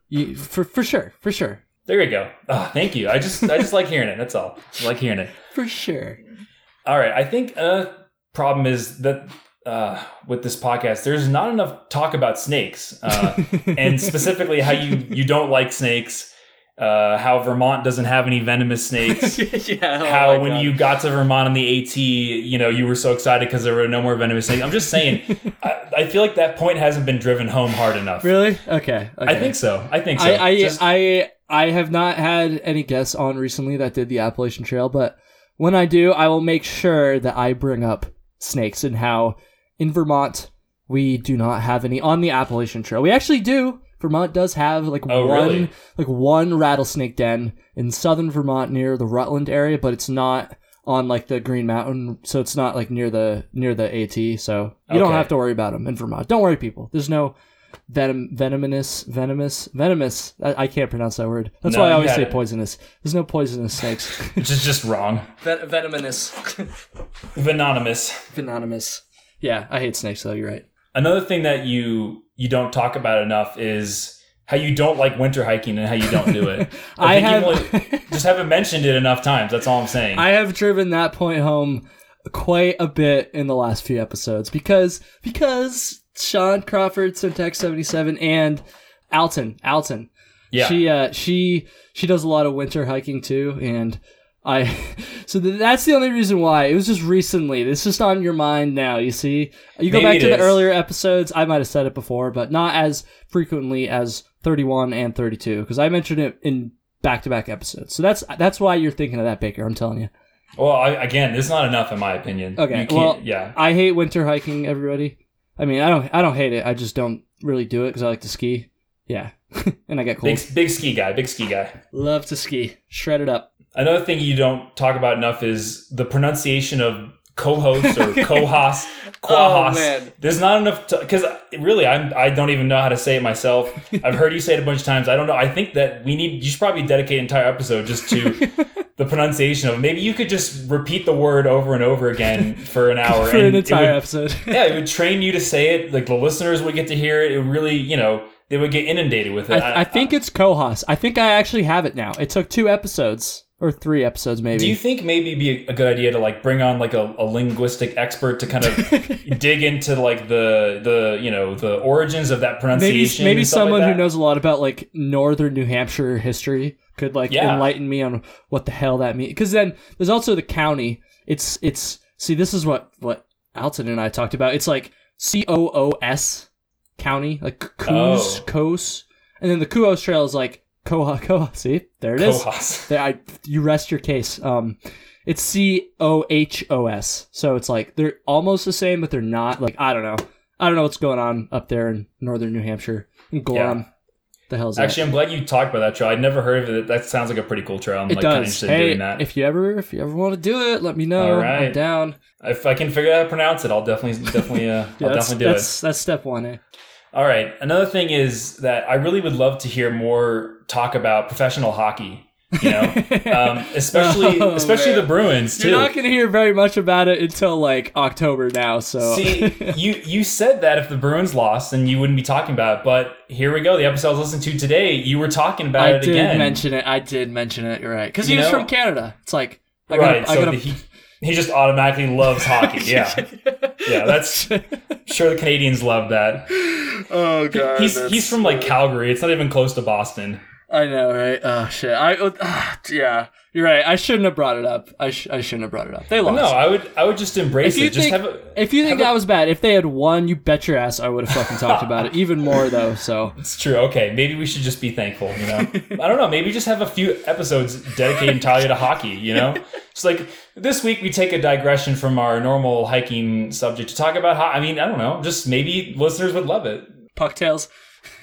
you, for for sure, for sure,
There you go. Oh, thank you. I just I just like hearing it. That's all. I like hearing it.
for sure.
All right. I think a problem is that uh, with this podcast, there's not enough talk about snakes, uh, and specifically how you you don't like snakes. Uh, how Vermont doesn't have any venomous snakes. *laughs*
yeah. oh
how when
God.
you got to Vermont on the AT, you know, you were so excited because there were no more venomous snakes. I'm just saying, *laughs* I, I feel like that point hasn't been driven home hard enough.
really okay, okay.
I think so. I think so.
I I,
Just-
I I have not had any guests on recently that did the Appalachian Trail, but when I do, I will make sure that I bring up snakes and how in Vermont we do not have any on the Appalachian Trail. We actually do. Vermont does have like
Oh,
one
really?
like one rattlesnake den in southern Vermont near the Rutland area, but it's not on like the Green Mountain, so it's not like near the near the AT. So you don't have to worry about them in Vermont. Don't worry, people. There's no venom venomous venomous venomous. I, I can't pronounce that word. That's
No,
why I always say
it.
poisonous. There's no poisonous snakes. *laughs*
which is just wrong.
Ven- venomous,
Venomous.
venomous. Yeah, I hate snakes though. You're right.
Another thing that you you don't talk about enough is how you don't like winter hiking and how you don't do it. *laughs*
I,
think
have.
only- *laughs* just haven't mentioned it enough times. That's all I'm saying.
I have driven that point home quite a bit in the last few episodes because because Sean Crawford, Syntax seventy seven, and Alton Alton.
yeah.
She uh she she does a lot of winter hiking too, and I so th- that's the only reason why it was just recently. It's just on your mind now. You see, you go
Maybe
back to the
is.
earlier episodes. I might have said it before, but not as frequently as thirty one and thirty two because I mentioned it in back to back episodes. So that's that's why you're thinking of that, Baker. I'm telling you.
well, I, again, there's not enough in my opinion.
Okay, well-
yeah.
I hate winter hiking. Everybody. I mean, I don't. I don't hate it. I just don't really do it because I like to ski. Yeah, *laughs* and I get cold.
Big big ski guy. Big ski guy.
Love to ski. Shred it up.
Another thing you don't talk about enough is the pronunciation of co-host or *laughs* co-host, quahos.
Oh.
There's not enough because really I'm I don't even know how to say it myself. *laughs* I've heard you say it a bunch of times. I don't know. I think that we need you should probably dedicate an entire episode just to *laughs* the pronunciation of it. Maybe you could just repeat the word over and over again for an hour
For
and
an entire
would-
episode.
yeah, it would train you to say it. Like the listeners would get to hear it. It would really, you know, they would get inundated with it.
I, I think it's Kohas. I think I actually have it now. It took two episodes or three episodes, maybe.
Do you think maybe be a, good idea to like bring on like a, a linguistic expert to kind of *laughs* dig into like the the you know the origins of that pronunciation?
maybe
stuff
someone
like
who knows a lot about like northern New Hampshire history could like
Yeah.
enlighten me on what the hell that means. Because then there's also the county. It's it's see this is what what Alton and I talked about. It's like C O O S county like Coos
Oh.
Coos, and then the Cohos Trail is like Koha *laughs* Koha. See there it is.
Kohos. *laughs*
There, I, you rest your case. Um, it's C O H O S. So it's like they're almost the same, but they're not. Like I don't know. I don't know what's going on up there in northern New Hampshire, in Gorham. The hell's that?
Actually, I'm glad you talked about that trail. I'd never heard of it. That sounds like a pretty cool trail. I'm
it
like kind of
does.
interested in
Hey,
doing that.
if you ever if you ever want to do it, let me know.
All right.
I'm down.
If I can figure out how to pronounce it, I'll definitely, definitely, uh, *laughs*
Yeah,
I'll definitely do it.
that's, that's step one. Eh?
All right. Another thing is that I really would love to hear more talk about professional hockey. You know, *laughs* um, especially
Oh,
especially
man.
the Bruins too.
You're not going to hear very much about it until like October now. So
See, *laughs* you you said that if the Bruins lost, then you wouldn't be talking about it. But here we go. The episode I was listening to today, you were talking about
I
it again.
I did mention it. I did mention it. You're right. Because he was
know-
from Canada. It's like I gotta,
right.
I
so
gotta,
he he just automatically loves hockey. *laughs* Yeah, yeah. That's *laughs* sure the Canadians love that.
oh god.
He's he's from like Calgary. It's not even close to Boston.
I know, right? Oh shit. I uh, *sighs* yeah. You're right. I shouldn't have brought it up. I, sh- I shouldn't have brought it up. They lost.
No, I would I would just embrace it. Just have a.
if you think
have a-
that was bad, if they had won, you bet your ass I would have fucking talked about it even more though. So *laughs*
It's true. Okay, maybe we should just be thankful. You know, I don't know. Maybe just have a few episodes dedicated entirely to hockey. You know, it's like this week we take a digression from our normal hiking subject to talk about. Ho- I mean, I don't know. Just maybe listeners would love it.
puck tails.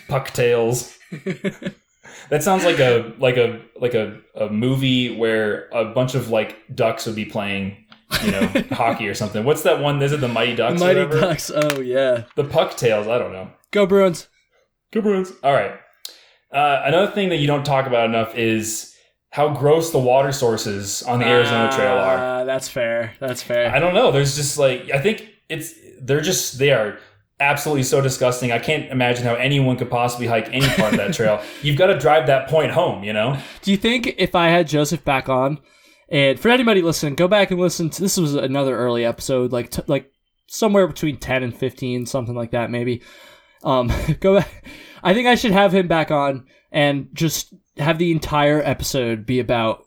Puck tails. *laughs* that sounds like a like a like a, a movie where a bunch of like ducks would be playing. You know, *laughs* hockey or something. What's that one? Is it the Mighty Ducks?
Mighty? Ducks. Oh yeah.
The Puck Tails. I don't know.
Go Bruins.
Go Bruins. All right. Uh, another thing that you don't talk about enough is how gross the water sources on the Arizona Trail are.
Ah, that's fair. That's fair.
I don't know. There's just like I think it's they're just they are absolutely so disgusting. I can't imagine how anyone could possibly hike any part of that trail. *laughs* You've got to drive that point home. You know.
Do you think if I had Joseph back on, and for anybody listening, go back and listen to this was another early episode, like t- like somewhere between ten and fifteen, something like that, maybe. Um, *laughs* go back. I think I should have him back on and just have the entire episode be about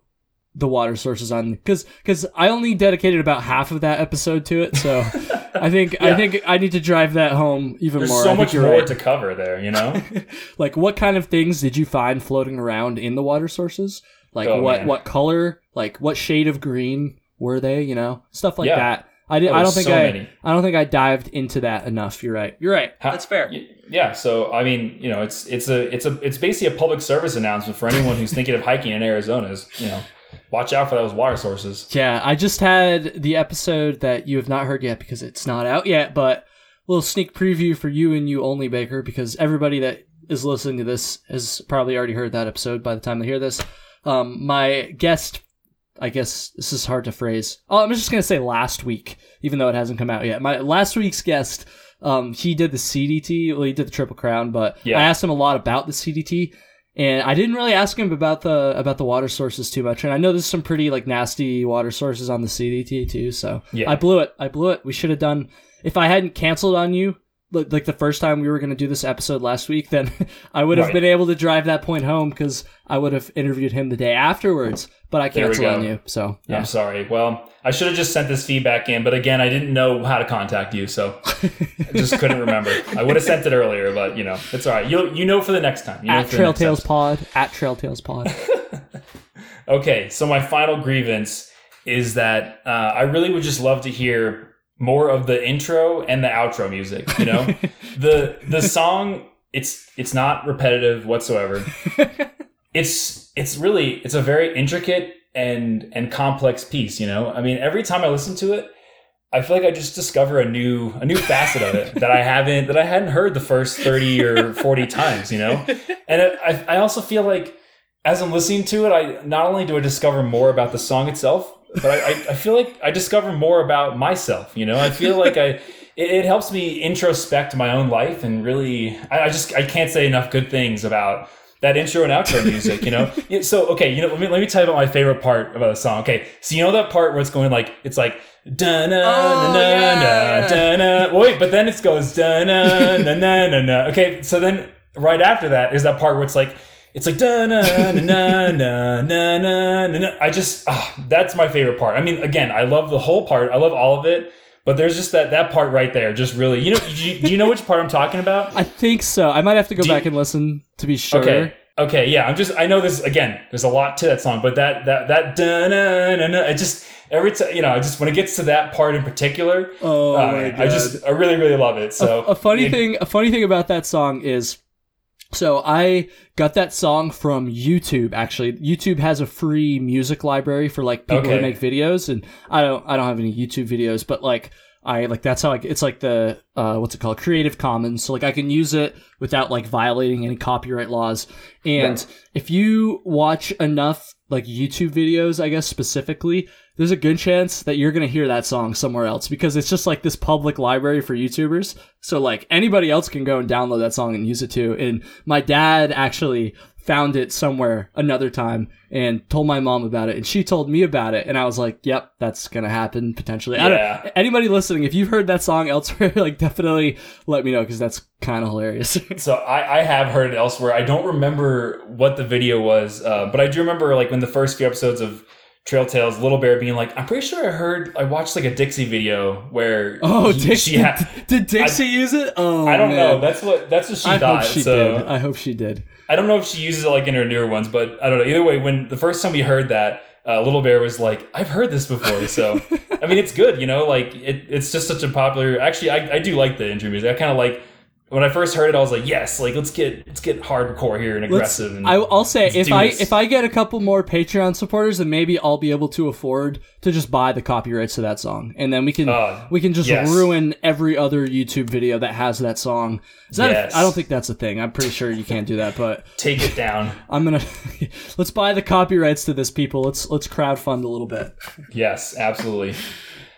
the water sources on because because I only dedicated about half of that episode to it, so *laughs* I think I think I need to drive that home even more.
There's
more.
so
I think
much
you're
more
right.
to cover there. You know. *laughs*
like what kind of things did you find floating around in the water sources like
Oh,
what
man.
what color like what shade of green were they you know stuff like
Yeah.
that i did
Oh,
i don't think
so
i
many.
i don't think i dived into that enough you're right you're right
How-
that's fair
Yeah, so I mean, you know, it's it's a it's a it's basically a public service announcement for anyone who's thinking of hiking in Arizona. Is you know, watch out for those water sources.
yeah i just had the episode that you have not heard yet because it's not out yet but a little sneak preview for you and you only baker because everybody that is listening to this has probably already heard that episode by the time they hear this um, my guest I guess this is hard to phrase. Oh, I'm just gonna say last week, even though it hasn't come out yet. My last week's guest, um, he did the CDT. Well, he did the Triple Crown, but
Yeah.
I asked him a lot about the CDT, and I didn't really ask him about the about the water sources too much. And I know there's some pretty like nasty water sources on the CDT too. So
Yeah.
I blew it. I blew it. We should have done. If I hadn't canceled on you. Like like the first time we were going to do this episode last week, then *laughs* I would have
Right.
been able to drive that point home because I would have interviewed him the day afterwards. But I canceled on you, so yeah.
I'm sorry. Well, I should have just sent this feedback in, but again, I didn't know how to contact you, so I just couldn't *laughs* remember. I would have sent it earlier, but you know, it's all right. You you know for the next time. You
at Trail Tales. Pod. At Trail Tales Pod. *laughs*
Okay, so my final grievance is that uh, I really would just love to hear more of the intro and the outro music. You know, *laughs* the the song it's it's not repetitive whatsoever. *laughs* it's it's really it's a very intricate and and complex piece. You know, I mean, every time I listen to it. I feel like I just discover a new a new facet of it *laughs* that I haven't that I hadn't heard the first thirty or forty times, you know. And it, I I also feel like as I'm listening to it, I not only do I discover more about the song itself, but I, I, feel like I discover more about myself. You know, I feel like I *laughs* it, it helps me introspect my own life and really I, I just I can't say enough good things about that intro and outro music. You know, *laughs* so okay, you know, let me let me tell you about my favorite part about the song. Okay, so you know that part where it's going like it's like. Da na
Oh,
na
yeah.
na da na. Wait, but then it goes da na na na na na. Okay, so then right after that is that part where it's like it's like da na na na na na na na. na. I just ah, that's my favorite part. I mean, again, I love the whole part. I love all of it, but there's just that that part right there. Just really, you know, do you, do you know which part I'm talking about?
I think so. I might have to go
Do
back
you-
and listen to be sure.
Okay. Okay, yeah, I'm just I know this again. There's a lot to that song, but that that that da-na-na-na, it just every time you know, I just when it gets to that part in particular,
Oh
uh, I just I really really love it. So
a, a funny
it-
thing a funny thing about that song is so I got that song from YouTube actually. YouTube has a free music library for like people
Okay.
who make videos and I don't I don't have any YouTube videos, but like I like that's how I, it's like the uh what's it called Creative Commons. So like I can use it without like violating any copyright laws. And if you watch enough like YouTube videos, I guess specifically, there's a good chance that you're going to hear that song somewhere else because it's just like this public library for YouTubers. So like anybody else can go and download that song and use it too. And my dad actually found it somewhere another time and told my mom about it and she told me about it and I was like, "Yep, that's going to happen potentially." I
Yeah.
don't anybody listening, if you've heard that song elsewhere, *laughs* like definitely let me know cuz that's kind of hilarious. *laughs*
So I, I have heard it elsewhere. I don't remember what the video was, uh, but I do remember like when the first few episodes of Trail Tales, Little Bear being like, I'm pretty sure I heard I watched like a Dixie video where *laughs*
oh,
he-
Dixie
she had.
did Dixie use it? Oh,
I don't
man.
know. That's what that's what she
I
thought.
hope she
so
did. I hope she did.
I don't know if she uses it like in her newer ones, but I don't know. Either way, when the first time we heard that, uh, Little Bear was like, "I've heard this before." So, *laughs* I mean, it's good, you know. Like it, it's just such a popular. Actually, I, I do like the intro music. I kind of like when I first heard it. I was like, "Yes, like let's get let's get hardcore here and aggressive." and,
I, I'll say if I
this.
if I get a couple more Patreon supporters, then maybe I'll be able to afford to just buy the copyrights to that song, and then we can
Uh,
we can just
yes.
ruin every other YouTube video that has that song. Is that?
Yes.
I don't think that's a thing. I'm pretty sure you can't do that, but
take it down. *laughs*
I'm gonna *laughs* let's buy the copyrights to this. People, let's let's crowdfund a little bit.
yes, absolutely.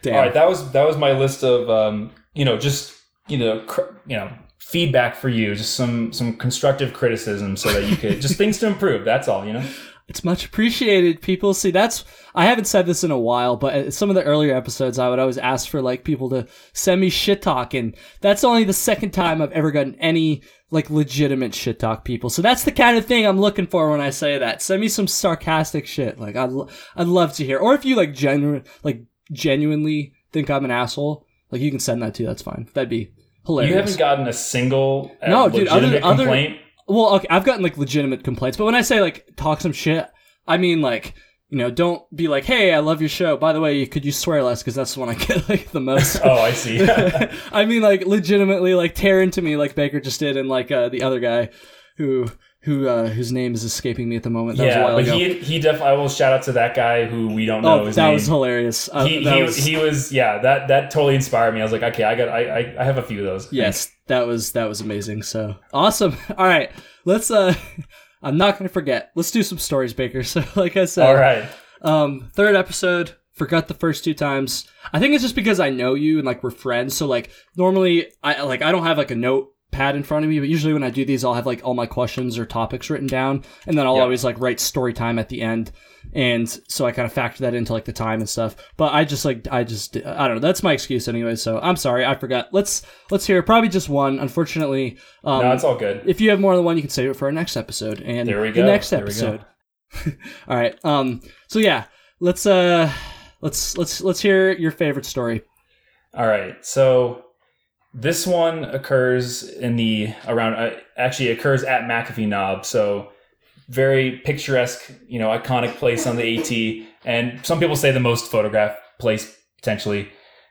Damn.
All right, that was that was my list of um, you know just you know cr- you know feedback for you, just some some constructive criticism, so that you could just things to improve. That's all, you know.
It's much appreciated, people. See, that's I haven't said this in a while, but some of the earlier episodes, I would always ask for like people to send me shit talk, and that's only the second time I've ever gotten any like legitimate shit talk, people. So that's the kind of thing I'm looking for when I say that. Send me some sarcastic shit, like I'd lo- I'd love to hear, or if you like genuine like genuinely think I'm an asshole, like you can send that too. That's fine. That'd be hilarious.
You haven't gotten a single uh,
No, dude, other-
legitimate
other-
complaint.
Well, okay, I've gotten like legitimate complaints, but when I say like talk some shit, I mean like you know, don't be like, "Hey, I love your show." By the way, could you swear less? Because that's the one I *laughs* get like the most.
Oh, I see. *laughs*
I mean, like legitimately, like tear into me, like Baker just did, and like uh, the other guy, who who uh, whose name is escaping me at the moment. That was a
yeah, but
ago.
he he definitely. I will shout out to that guy who we don't know
oh,
his
that
name.
was hilarious. Uh,
he, he,
was,
he was yeah that that totally inspired me. I was like, okay, I got I I, I have a few of those.
Yes, that was that was amazing. So awesome. *laughs* All right, let's. uh *laughs* I'm not gonna forget. Let's do some stories, Baker. *laughs* So, like I said,
All right.
Um, third episode, forgot the first two times. I think it's just because I know you and like we're friends. So like normally I like I don't have like a notepad in front of me, but usually when I do these, I'll have like all my questions or topics written down, and then I'll
Yeah.
always like write story time at the end. And so I kind of factor that into like the time and stuff. But I just like I just I don't know. That's my excuse anyway. So I'm sorry, I forgot. Let's let's hear probably just one. Unfortunately, um,
No, it's all good.
if you have more than one, you can save it for our next episode. And
There we go.
the next
There
episode. *laughs* All right. Um. So yeah, let's uh, let's let's let's hear your favorite story.
All right. So this one occurs in the around uh, actually occurs at McAfee Knob. So very picturesque, you know, iconic place on the AT, and some people say the most photographed place potentially.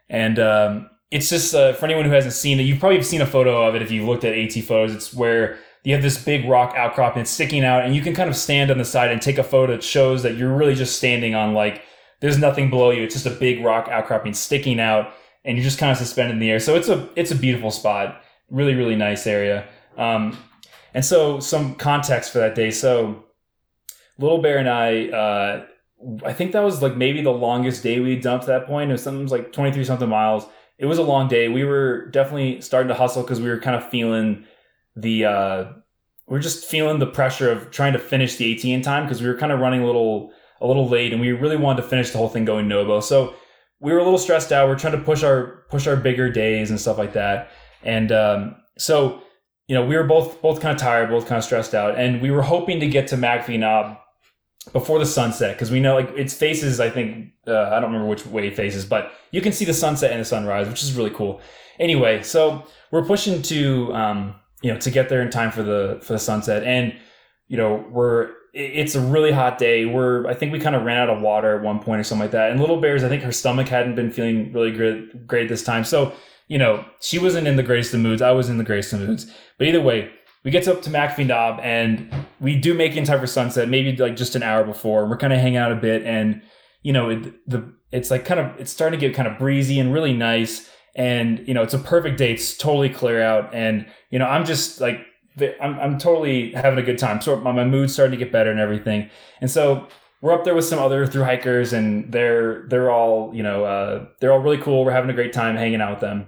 And um, it's just uh, for anyone who hasn't seen it, you've probably seen a photo of it if you've looked at AT photos. It's where you have this big rock outcrop and it's sticking out, and you can kind of stand on the side and take a photo that shows that you're really just standing on like there's nothing below you. It's just a big rock outcropping sticking out, and you're just kind of suspended in the air. So it's a it's a beautiful spot, really really nice area. Um, and so some context for that day. So Little Bear and I, uh, I think that was like maybe the longest day we'd done to that point. It was something like 23 something miles. It was a long day. We were definitely starting to hustle because we were kind of feeling the, uh, we are just feeling the pressure of trying to finish the AT in time because we were kind of running a little, a little late and we really wanted to finish the whole thing going Nobo. So we were a little stressed out. We're trying to push our, push our bigger days and stuff like that. And, um, so, you know, we were both, both kind of tired, both kind of stressed out and we were hoping to get to McAfee Knob before the sunset because we know like its faces i think uh, i don't remember which way it faces but you can see the sunset and the sunrise which is really cool anyway so we're pushing to um you know to get there in time for the for the sunset and you know, we're it's a really hot day. We're I think we kind of ran out of water at one point or something like that. And Little Bears, I think her stomach hadn't been feeling really great great this time. So you know, she wasn't in the greatest of moods. I was in the greatest of moods. But either way, we get up to McAfee Knob and we do make it in time for sunset, maybe like just an hour before. We're kind of hanging out a bit, and you know, it, the it's like kind of it's starting to get kind of breezy and really nice. And you know, it's a perfect day. It's totally clear out, and you know, I'm just like I'm, I'm totally having a good time. So my, my mood's starting to get better and everything. And so we're up there with some other through hikers and they're, they're all, you know, uh, they're all really cool. We're having a great time hanging out with them.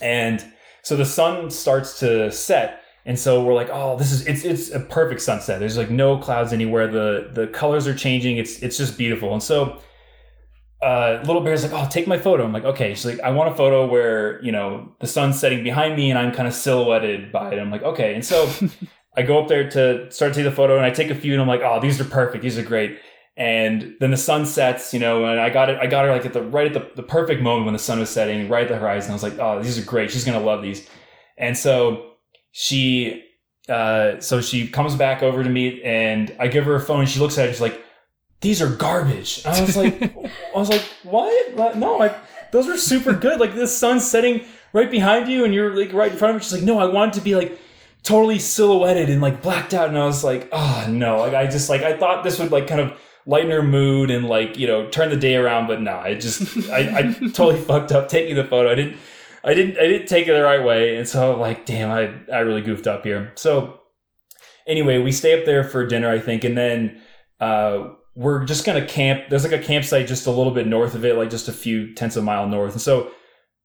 And so the sun starts to set. And so we're like, oh, this is it's it's a perfect sunset. There's like no clouds anywhere. The the colors are changing. It's it's just beautiful. And so uh, little bear's like, oh, take my photo. I'm like, okay. She's like, I want a photo where you know the sun's setting behind me and I'm kind of silhouetted by it. I'm like, okay. And so *laughs* I go up there to start to take the photo and I take a few and I'm like, oh, these are perfect. These are great. And then the sun sets, you know, and I got it. I got her like at the right at the, the perfect moment when the sun was setting, right at the horizon. I was like, oh, these are great. She's gonna love these. And so she, uh, so she comes back over to me and I give her a phone. and She looks at it. She's like, these are garbage. I was like, *laughs* I was like, what? No, I, those are super good. Like the sun's setting right behind you, and you're like right in front of me. She's like, no, I want it to be like totally silhouetted and like blacked out. And I was like, oh no, like I just like I thought this would like kind of lighten her mood and like you know turn the day around, but no, I just I, I *laughs* totally fucked up taking the photo. I didn't. I didn't I didn't take it the right way, and so I'm like, damn, I I really goofed up here. So anyway, we stay up there for dinner, I think, and then uh, we're just gonna camp. There's like a campsite just a little bit north of it, like just a few tenths of a mile north. And so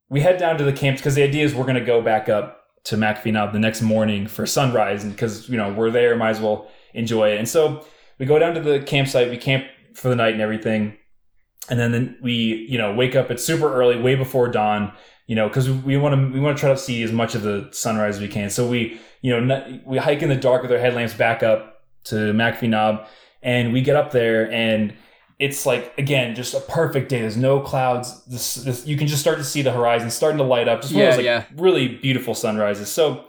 we head down to the camp because the idea is we're gonna go back up to McAfee Knob the next morning for sunrise, and because you know we're there, might as well enjoy it. And so we go down to the campsite, we camp for the night and everything, and then we you know wake up at super early, way before dawn. You know, because we want to we want to try to see as much of the sunrise as we can. So we you know we hike in the dark with our headlamps back up to McAfee Knob and we get up there and it's like again just a perfect day. There's no clouds. This, this, you can just start to see the horizon starting to light up. Just one
Yeah,
of those like
yeah.
really beautiful sunrises. So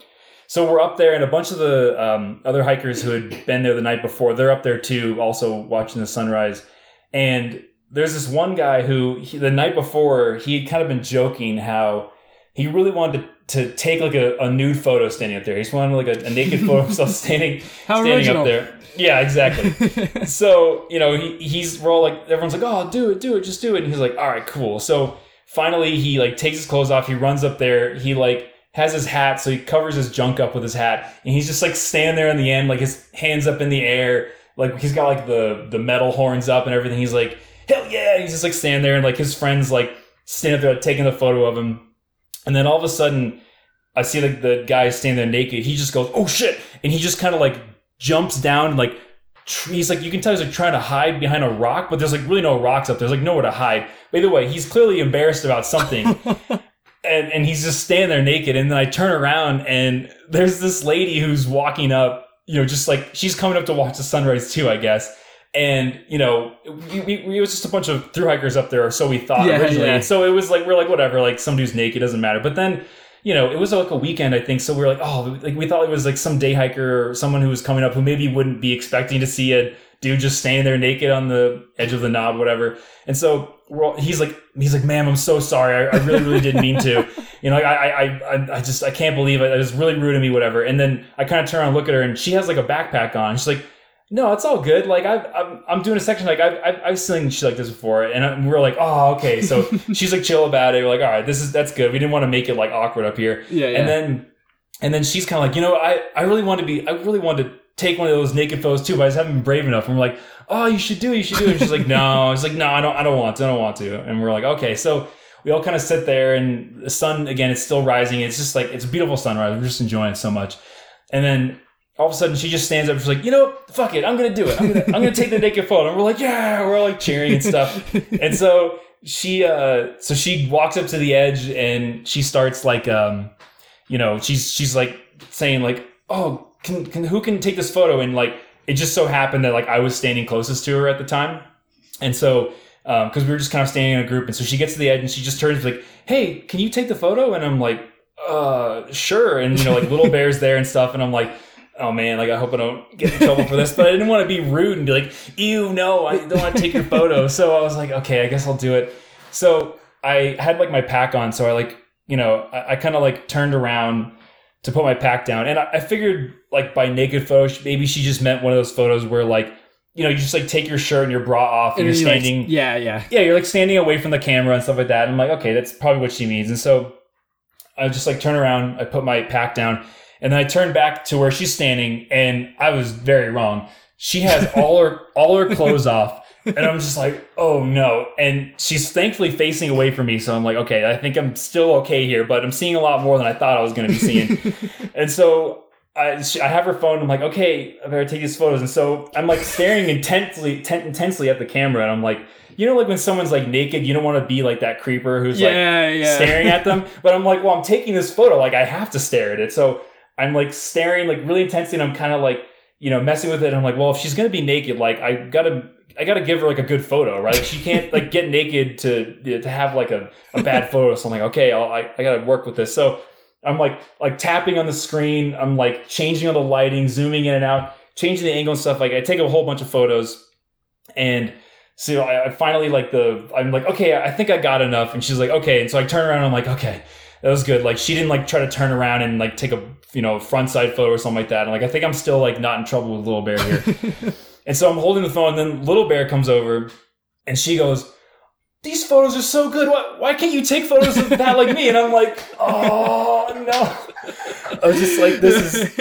so we're up there, and a bunch of the um, other hikers who had been there the night before, they're up there too, also watching the sunrise. And there's this one guy who he, the night before he had kind of been joking how he really wanted to, to take like a, a nude photo standing up there. He just wanted like a, a naked photo of himself *laughs* standing
How
standing
original.
up there. Yeah, exactly. *laughs* so you know he, he's we're all like everyone's like oh do it do it just do it. And he's like all right cool. So finally he like takes his clothes off. He runs up there. He like has his hat so he covers his junk up with his hat. And he's just like standing there in the end like his hands up in the air. Like he's got like the the metal horns up and everything. He's like hell yeah. He's just like standing there and like his friends like stand up there like, taking the photo of him and then all of a sudden I see like the guy standing there naked. He just goes oh shit. And he just kind of like jumps down and like tr- he's like you can tell he's like trying to hide behind a rock but there's like really no rocks up there's like nowhere to hide. But either way he's clearly embarrassed about something. *laughs* And and he's just standing there naked. And then i turn around and there's this lady who's walking up you know just like she's coming up to watch the sunrise too i guess and you know we, we, we- it was just a bunch of through hikers up there or so we thought
Yeah,
originally
yeah.
so it was like we're like whatever like some dude's naked doesn't matter but then you know, it was like a weekend, I think. So we were like, oh, like we thought it was like some day hiker or someone who was coming up who maybe wouldn't be expecting to see a dude just standing there naked on the edge of the knob, whatever. And so we're all, he's like, he's like, ma'am, I'm so sorry. I, I really, really didn't mean to. *laughs* You know, like, I, I, I, I just, I can't believe it. It was really rude of me, whatever. And then I kind of turn around and look at her, and she has like a backpack on. She's like. No, it's all good. Like I've, I'm, I'm doing a section like I've, I've, I've seen shit like this before, and I- we're like, oh, okay. So *laughs* she's like chill about it. We're like, all right, this is that's good. We didn't want to make it like awkward up here.
Yeah, yeah.
And then, and then she's kind of like, you know, I, I really want to be, I really wanted to take one of those naked photos too, but I just haven't been brave enough. And we're like, oh, you should do it. You should do it. And she's like, no. *laughs* It's like, no, I don't, I don't want to. I don't want to. And we're like, okay. So we all kind of sit there, and the sun again, it's still rising. It's just like it's a beautiful sunrise. We're just enjoying it so much. And then all of a sudden, she just stands up. She's like, you know, fuck it. I'm gonna do it. I'm gonna, I'm gonna take the *laughs* naked photo. And we're like, yeah. We're all like cheering and stuff. and so she, uh, so she walks up to the edge and she starts like, um, you know, she's she's like saying like, oh, can, can who can take this photo? And like, it just so happened that like I was standing closest to her at the time, and so um, because we were just kind of standing in a group, and so she gets to the edge and she just turns like, hey, can you take the photo? And I'm like, uh, sure. And you know, like little *laughs* bears there and stuff, and I'm like. Oh man, like I hope I don't get in trouble for this, but I didn't want to be rude and be like, ew, no, I don't want to take your photo. *laughs* So I was like, okay, I guess I'll do it. So I had like my pack on, so I like, you know, I, I kind of like turned around to put my pack down, and I, I figured like by naked photo, maybe she just meant one of those photos where like, you know, you just like take your shirt and your bra off, and,
And
you're
then you, like,
standing
yeah, yeah.
yeah, you're like standing away from the camera and stuff like that. And I'm like, okay, that's probably what she means. And so I just like turn around, I put my pack down, and then I turn back to where she's standing, and I was very wrong. She has *laughs* all her all her clothes off. And I'm just like, oh no. And she's thankfully facing away from me. So I'm like, okay, I think I'm still okay here, but I'm seeing a lot more than I thought I was going to be seeing. *laughs* and so I, I have her phone. I'm like, okay, I better take these photos. And so I'm like staring intensely, ten, intensely at the camera. And I'm like, you know, like when someone's like naked, you don't want to be like that creeper who's like
yeah, yeah.
staring at them. *laughs* But I'm like, well, I'm taking this photo. Like I have to stare at it. So I'm like staring like really intensely and I'm kind of like, you know, messing with it. I'm like, well, if she's going to be naked, like I gotta, I gotta give her like a good photo, right? She can't like get naked to, to have like a, a bad photo. So I'm like, okay, I'll, I, I gotta work with this. So I'm like, like tapping on the screen. I'm like changing all the lighting, zooming in and out, changing the angle and stuff. Like I take a whole bunch of photos and so I, I finally like the I'm like okay I think I got enough and she's like okay and so I turn around and I'm like okay that was good like she didn't like try to turn around and like take a you know front side photo or something like that. And like I think I'm still like not in trouble with little bear here. *laughs* And so I'm holding the phone and then little bear comes over and she goes these photos are so good. Why, why can't you take photos of that like me? And I'm like oh no. I was just like this is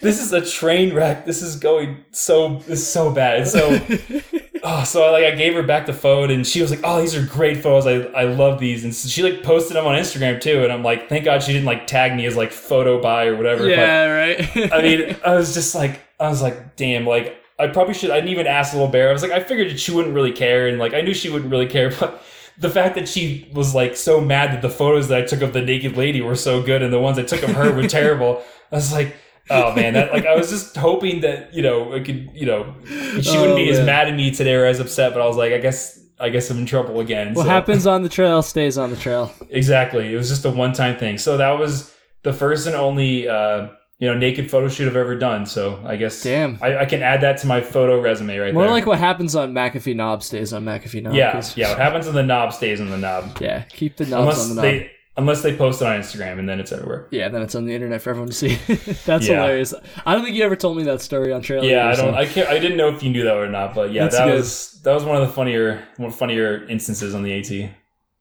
this is a train wreck. This is going so this is so bad. And so oh, so like I gave her back the phone, and she was like, "Oh, these are great photos. I I love these." And so she like posted them on Instagram too, and I'm like, "Thank God she didn't like tag me as like photo buy or whatever."
yeah, right. *laughs*
I mean, *laughs* I was just like, I was like, "Damn!" Like I probably should. I didn't even ask Little Bear. I was like, I figured that she wouldn't really care, and like I knew she wouldn't really care, *laughs* but. The fact that she was like so mad that the photos that I took of the naked lady were so good and the ones I took of her were terrible, I was like, oh man, that like I was just hoping that you know I could you know she wouldn't
Oh,
be as mad at me today or as upset, but I was like, I guess I guess I'm in trouble again.
what
so-
happens on the trail stays on the trail.
Exactly. It was just a one time thing. So that was the first and only uh, you know naked photo shoot I've ever done. So I guess
Damn.
I, I can add that to my photo resume right
More
there.
More like what happens on McAfee Knob stays on McAfee Knob.
yeah, yeah. What happens on the knob stays on the knob,
yeah. Keep the knobs
unless
on the knob.
they unless they post it on Instagram and then it's everywhere.
yeah, then it's on the internet for everyone to see. *laughs* That's
Yeah.
hilarious. I don't think you ever told me that story on trail.
Yeah, I don't.
so-
I can't. I didn't know if you knew that or not, but yeah,
That's
that
good.
was that was one of the funnier, one funnier instances on the AT.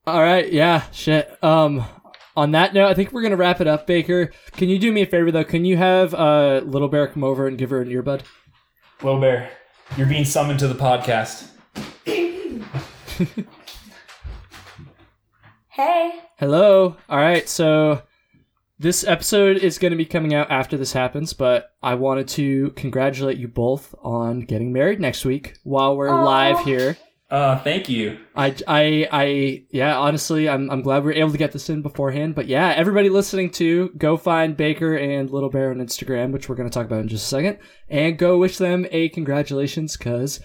All right, yeah, shit. Um, on that note, I think we're gonna wrap it up. Baker, can you do me a favor though? Can you have uh Little Bear come over and give her an earbud?
Little Bear, you're being summoned to the podcast. *laughs*
Hey.
Hello. All right, so this episode is going to be coming out after this happens, but I wanted to congratulate you both on getting married next week while we're
Aw.
live here.
Uh, thank you.
I, I, I, yeah, honestly, I'm, I'm glad we were able to get this in beforehand. But yeah, everybody listening to, go find Baker and Little Bear on Instagram, which we're going to talk about in just a second, and go wish them a congratulations because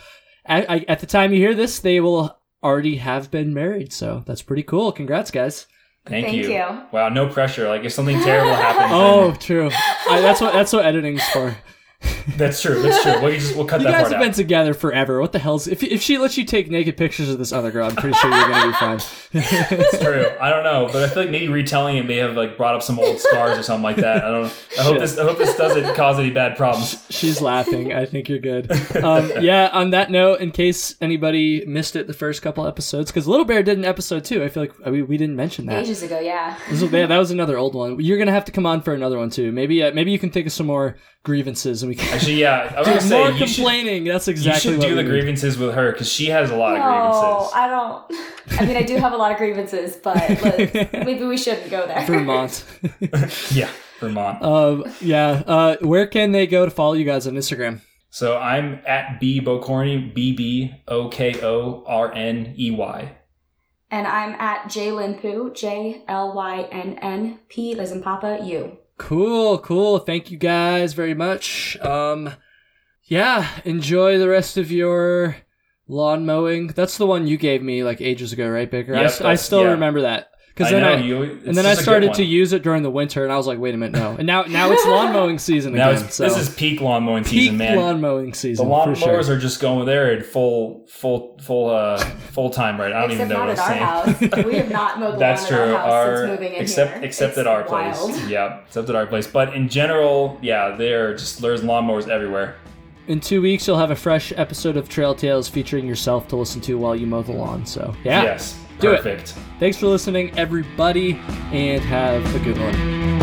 at, at the time you hear this, they will already have been married. So that's pretty cool. Congrats, guys.
Thank,
Thank
you.
you.
Wow, no pressure. Like if something terrible happens. *laughs*
Oh, true. I, that's what that's what editing's for.
Then- that's true. That's true. We'll just we'll cut
You
that
guys have been together forever. What the hell's if if she lets you take naked pictures of this other girl? I'm pretty sure you're gonna be fine.
It's true. I don't know, but I feel like maybe retelling it may have like brought up some old scars or something like that. I don't. I hope
Shit.
this. I hope this doesn't cause any bad problems.
She's laughing. I think you're good. Um, yeah. On that note, in case anybody missed it, the first couple episodes, because Little Bear did an episode too. I feel like we, we didn't mention that.
Ages ago, yeah.
This was- yeah, that was another old one. You're gonna have to come on for another one too. Maybe uh, maybe you can think of some more grievances and we can.
Actually, yeah, I was *laughs* gonna
more
say you should,
complaining. That's
you
exactly
should
what
do the
we
grievances with her because she has a lot of
No,
grievances.
I don't. I mean, I do have a lot of grievances, but *laughs* maybe we shouldn't go there.
Vermont. *laughs*
Yeah, Vermont.
um, yeah. Uh, where can they go to follow you guys on Instagram?
So I'm at B Bokorny, B B O K O R N E Y.
And I'm at Jlynn Poo, J L Y N N P, as in Papa, U.
Cool, cool. Thank you guys very much. Um, yeah, enjoy the rest of your lawn mowing. That's the one you gave me like ages ago, right, Baker? I,
Yep,
I
that's-
still
yeah.
remember that. Because then
know,
I,
you-
and then I
just a good
started to use it during the winter, and I was like, wait a minute, no. And now now it's *laughs* lawn mowing season
Now
again. so
this is peak lawn mowing
peak
season, man.
lawn mowing
the
season
lawn
for
mowers
sure.
are just going there at full, full, full, uh, *laughs* full time right. I don't
Except
even know
not
what
at
I'm saying.
house. We have not mowed *laughs* the
That's
lawn
true.
at our house
Our
since moving in
except
here.
except
It's
at our
wild.
place. Yeah, except at our place. But in general, yeah, there just there's lawnmowers everywhere.
In two weeks, you'll have a fresh episode of Trail Tales featuring yourself to listen to while you mow the lawn. So yeah,
Yes,
Do it. thanks for listening, everybody, and have a good one.